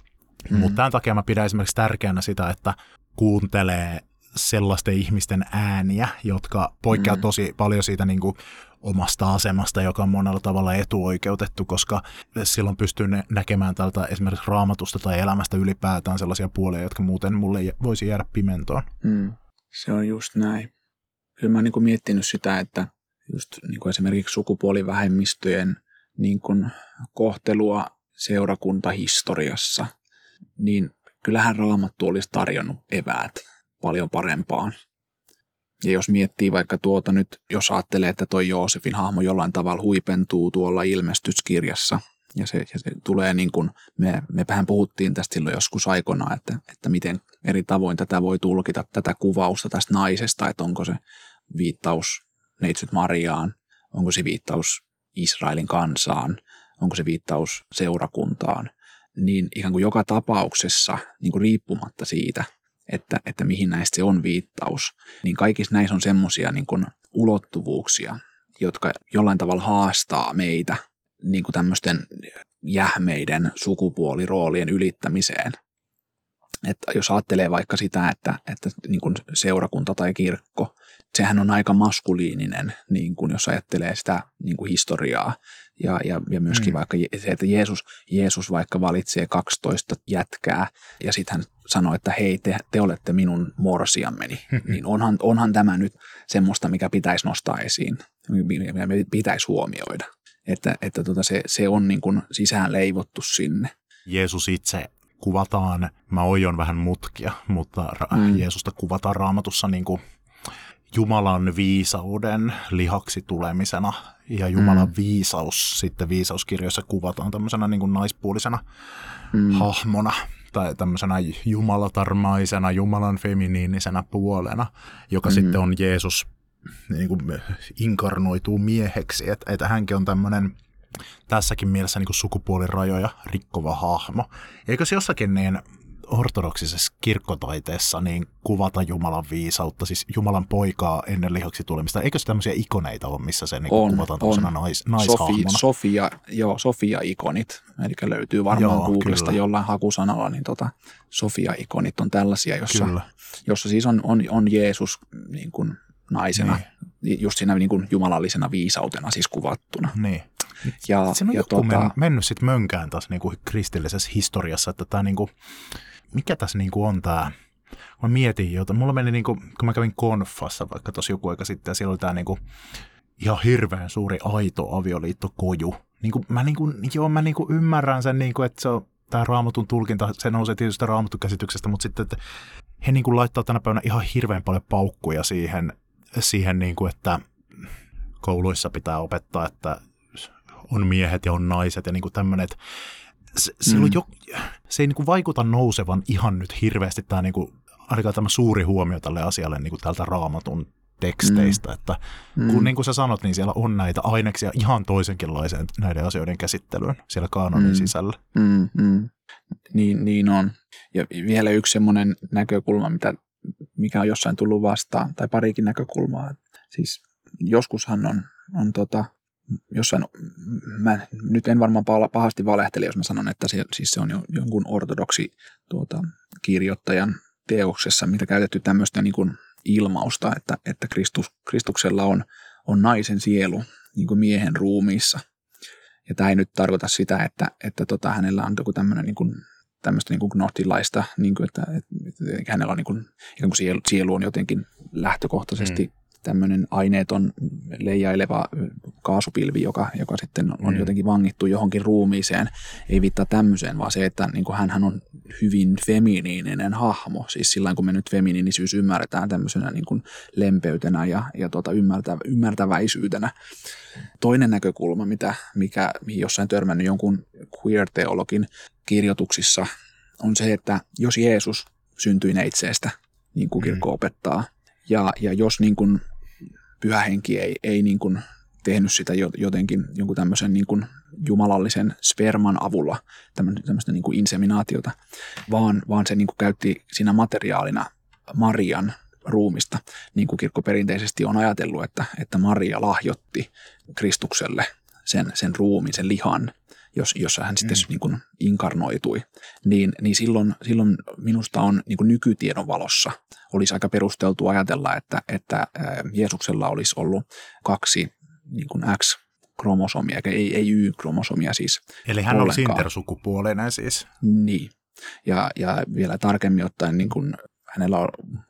mm. mutta tämän takia mä pidän esimerkiksi tärkeänä sitä, että kuuntelee sellaisten ihmisten ääniä, jotka poikkeaa mm. tosi paljon siitä niin kuin omasta asemasta, joka on monella tavalla etuoikeutettu, koska silloin pystyy näkemään tältä esimerkiksi raamatusta tai elämästä ylipäätään sellaisia puolia, jotka muuten mulle voisi jäädä pimentoon. Mm, se on just näin. Kyllä mä oon niin miettinyt sitä, että just niin kuin esimerkiksi sukupuolivähemmistöjen niin kuin kohtelua seurakuntahistoriassa, niin kyllähän raamattu olisi tarjonnut eväät paljon parempaan. Ja jos miettii vaikka tuota nyt, jos ajattelee, että toi Joosefin hahmo jollain tavalla huipentuu tuolla ilmestyskirjassa, ja se, ja se tulee niin kuin, me, mepähän puhuttiin tästä silloin joskus aikana, että, että miten eri tavoin tätä voi tulkita, tätä kuvausta tästä naisesta, että onko se viittaus neitsyt Mariaan, onko se viittaus Israelin kansaan, onko se viittaus seurakuntaan, niin ihan kuin joka tapauksessa, niin kuin riippumatta siitä, että, että mihin näistä se on viittaus, niin kaikissa näissä on semmoisia niin ulottuvuuksia, jotka jollain tavalla haastaa meitä niin kuin tämmöisten jähmeiden sukupuoliroolien ylittämiseen. Että jos ajattelee vaikka sitä, että, että niin kuin seurakunta tai kirkko, sehän on aika maskuliininen, niin kuin jos ajattelee sitä niin kuin historiaa. Ja, ja, ja myöskin mm. vaikka se, että Jeesus, Jeesus vaikka valitsee 12 jätkää ja sitten hän sanoi, että hei, te, te olette minun morsiammeni, niin onhan, onhan tämä nyt semmoista, mikä pitäisi nostaa esiin, mikä pitäisi huomioida. Että, että tota se, se on niin kuin sisään leivottu sinne. Jeesus itse kuvataan, mä oion vähän mutkia, mutta mm. Jeesusta kuvataan raamatussa niin kuin Jumalan viisauden lihaksi tulemisena ja Jumalan mm. viisaus sitten viisauskirjoissa kuvataan tämmöisenä niin kuin naispuolisena mm. hahmona tai tämmöisenä jumalatarmaisena, Jumalan feminiinisenä puolena, joka mm. sitten on Jeesus niin kuin inkarnoituu mieheksi, että, että hänkin on tämmöinen tässäkin mielessä niin kuin sukupuolirajoja rikkova hahmo. Eikö se jossakin niin ortodoksisessa kirkkotaiteessa niin kuvata Jumalan viisautta, siis Jumalan poikaa ennen lihaksi tulemista. Eikö se tämmöisiä ikoneita ole, missä se niin on, kuvataan on. nais, naishahmona? Sofi, Sofia, joo, Sofia-ikonit, eli löytyy varmaan joo, Googlesta jollain hakusanalla, niin tota, Sofia-ikonit on tällaisia, jossa, jossa siis on, on, on Jeesus niin kuin naisena, niin. just siinä niin kuin jumalallisena viisautena siis kuvattuna. Niin. Ja, Siinä on ja joku tuota, mennyt sitten mönkään taas niin kuin kristillisessä historiassa, että tämä niin kuin, mikä tässä niin kuin on tämä, mä mietin jota, mulla meni niin kuin, kun mä kävin konfassa vaikka tuossa joku aika sitten, ja siellä oli tämä niin kuin, ihan hirveän suuri aito avioliittokoju. Niin kuin, mä, niin kuin, joo, mä niin kuin ymmärrän sen, niin kuin, että se on tämä raamatun tulkinta, se nousee tietysti raamatun käsityksestä, mutta sitten, että he niin kuin laittaa tänä päivänä ihan hirveän paljon paukkuja siihen, siihen niin kuin, että kouluissa pitää opettaa, että on miehet ja on naiset ja niin kuin tämmöinen, että se, mm. jo, se ei niin kuin vaikuta nousevan ihan nyt hirveästi tämä niin kuin, ainakaan tämä suuri huomio tälle asialle niin kuin tältä raamatun teksteistä, mm. että kun mm. niin kuin sä sanot, niin siellä on näitä aineksia ihan toisenkinlaiseen näiden asioiden käsittelyyn siellä kaanonin mm. sisällä. Mm, mm. Niin, niin on. Ja vielä yksi semmoinen näkökulma, mitä, mikä on jossain tullut vastaan, tai parikin näkökulmaa. Siis joskushan on, on tota, jossain, mä nyt en varmaan pahasti valehtele, jos mä sanon, että se, siis se on jo, jonkun ortodoksi tuota, kirjoittajan teoksessa, mitä käytetty tämmöistä niin kuin ilmausta, että, että Kristus, Kristuksella on, on naisen sielu niin kuin miehen ruumiissa. Ja tämä ei nyt tarkoita sitä, että, että tota, hänellä on joku tämmöinen niin kuin tämmöistä niin gnotilaista, niin kuin, että, että, hänellä on niin kuin, ikään kuin sielu, sielu on jotenkin lähtökohtaisesti mm tämmöinen aineeton leijaileva kaasupilvi, joka, joka sitten on mm. jotenkin vangittu johonkin ruumiiseen. Ei viittaa tämmöiseen, vaan se, että niin kuin hän on hyvin feminiininen hahmo. Siis sillä kun me nyt feminiinisyys ymmärretään tämmöisenä niin kuin lempeytenä ja, ja tuota ymmärtä, ymmärtäväisyytenä. Toinen näkökulma, mitä, mikä, mihin jossain törmännyt jonkun queer-teologin kirjoituksissa, on se, että jos Jeesus syntyi neitseestä, niin kuin kirkko mm. opettaa, ja, ja jos niin kuin pyhä henki ei, ei niin kuin tehnyt sitä jotenkin jonkun tämmöisen niin kuin jumalallisen sperman avulla, tämmöistä niin kuin inseminaatiota, vaan, vaan se niin kuin käytti siinä materiaalina Marian ruumista, niin kuin kirkko perinteisesti on ajatellut, että, että Maria lahjotti Kristukselle sen, sen ruumin, sen lihan, jos, jossa hän sitten mm. niin kuin inkarnoitui, niin, niin silloin, silloin minusta on niin kuin nykytiedon valossa olisi aika perusteltu ajatella, että, että Jeesuksella olisi ollut kaksi niin kuin X-kromosomia, eikä ei, ei Y-kromosomia siis. Eli hän olisi intersukupuolinen siis. Niin, ja, ja vielä tarkemmin ottaen niin kuin hänellä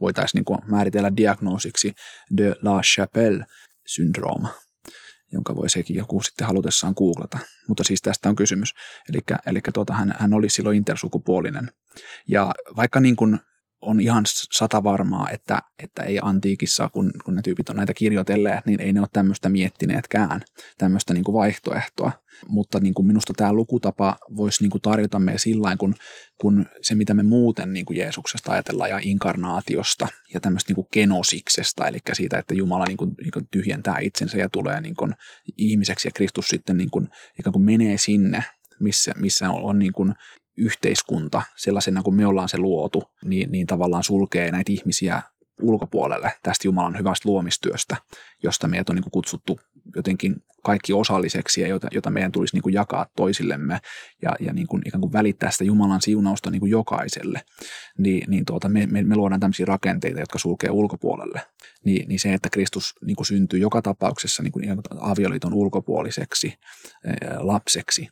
voitaisiin niin kuin määritellä diagnoosiksi de la Chapelle syndrooma jonka voi sekin joku sitten halutessaan googlata. Mutta siis tästä on kysymys. Eli tuota, hän, hän oli silloin intersukupuolinen. Ja vaikka niin kuin on ihan sata varmaa, että, että ei antiikissa, kun, kun ne tyypit on näitä kirjoitelleet, niin ei ne ole tämmöistä miettineetkään, tämmöistä niin kuin vaihtoehtoa. Mutta niin kuin minusta tämä lukutapa voisi niin kuin tarjota meille sillä kun, kun se, mitä me muuten niin kuin Jeesuksesta ajatellaan ja inkarnaatiosta ja tämmöistä niin kuin genosiksesta, eli siitä, että Jumala niin kuin, niin kuin tyhjentää itsensä ja tulee niin kuin ihmiseksi ja Kristus sitten niin kuin, ikään kuin menee sinne, missä, missä on, on niin kuin yhteiskunta sellaisena kuin me ollaan se luotu, niin, niin tavallaan sulkee näitä ihmisiä ulkopuolelle tästä Jumalan hyvästä luomistyöstä, josta meidät on niin kutsuttu jotenkin kaikki osalliseksi ja jota, jota meidän tulisi niin kuin jakaa toisillemme ja, ja niin kuin ikään kuin välittää sitä Jumalan siunausta niin kuin jokaiselle, niin, niin tuota, me, me, me luodaan tämmöisiä rakenteita, jotka sulkee ulkopuolelle. Niin, niin se, että Kristus niin kuin syntyy joka tapauksessa niin kuin avioliiton ulkopuoliseksi lapseksi,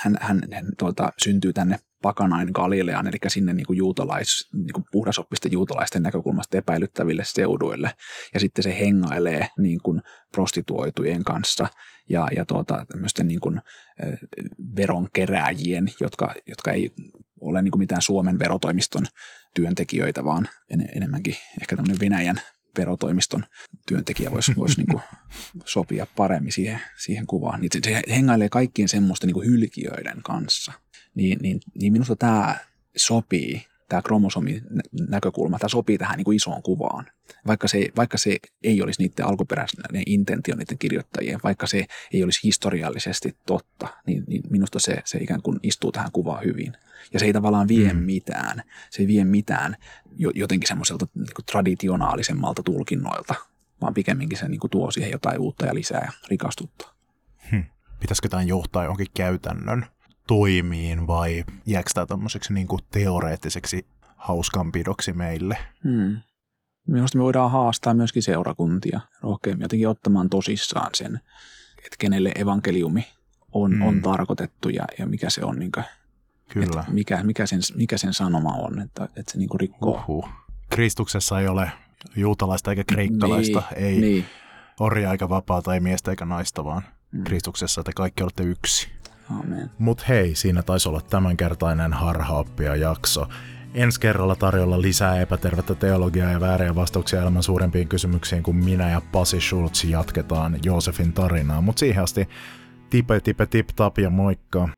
hän, hän, hän tuota, syntyy tänne pakanain Galileaan, eli sinne niin kuin juutalais, niin kuin puhdasoppisten juutalaisten näkökulmasta epäilyttäville seuduille. Ja sitten se hengailee niin kuin prostituoitujen kanssa ja, ja tuota, tämmöisten niin kuin, veronkerääjien, jotka, jotka ei ole niin kuin mitään Suomen verotoimiston työntekijöitä, vaan en, enemmänkin ehkä tämmöinen Venäjän verotoimiston työntekijä voisi, voisi niin sopia paremmin siihen, siihen kuvaan. Niin se hengailee kaikkien semmoisten niin hylkiöiden kanssa. Niin, niin, niin minusta tämä sopii, tämä kromosomin näkökulma, tämä sopii tähän niin kuin isoon kuvaan. Vaikka se, vaikka se ei olisi niiden alkuperäinen intentio niiden kirjoittajien, vaikka se ei olisi historiallisesti totta, niin, niin minusta se, se ikään kuin istuu tähän kuvaan hyvin. Ja se ei tavallaan vie mm. mitään. Se ei vie mitään jotenkin semmoiselta niin traditionaalisemmalta tulkinnoilta, vaan pikemminkin se niin kuin tuo siihen jotain uutta ja lisää ja rikastuttaa. Hmm. Pitäisikö tämän johtaa johonkin käytännön toimiin vai jääkö tämä tämmöiseksi niin kuin teoreettiseksi hauskanpidoksi meille? Hmm. Minusta me voidaan haastaa myöskin seurakuntia rohkeammin jotenkin ottamaan tosissaan sen, että kenelle evankeliumi on, hmm. on tarkoitettu ja, ja mikä se on niin kuin Kyllä. Että mikä, mikä, sen, mikä sen sanoma on, että, että se niinku rikkoo. Uhuh. Kristuksessa ei ole juutalaista eikä kreikkalaista, niin, ei niin. orja eikä vapaata, ei miestä eikä naista, vaan mm. Kristuksessa te kaikki olette yksi. Mutta hei, siinä taisi olla tämänkertainen harhaoppia jakso. Ensi kerralla tarjolla lisää epätervettä teologiaa ja vääriä vastauksia elämän suurempiin kysymyksiin, kun minä ja Pasi Schultz jatketaan Joosefin tarinaa. Mutta siihen asti tipe tipe tip tap ja moikka.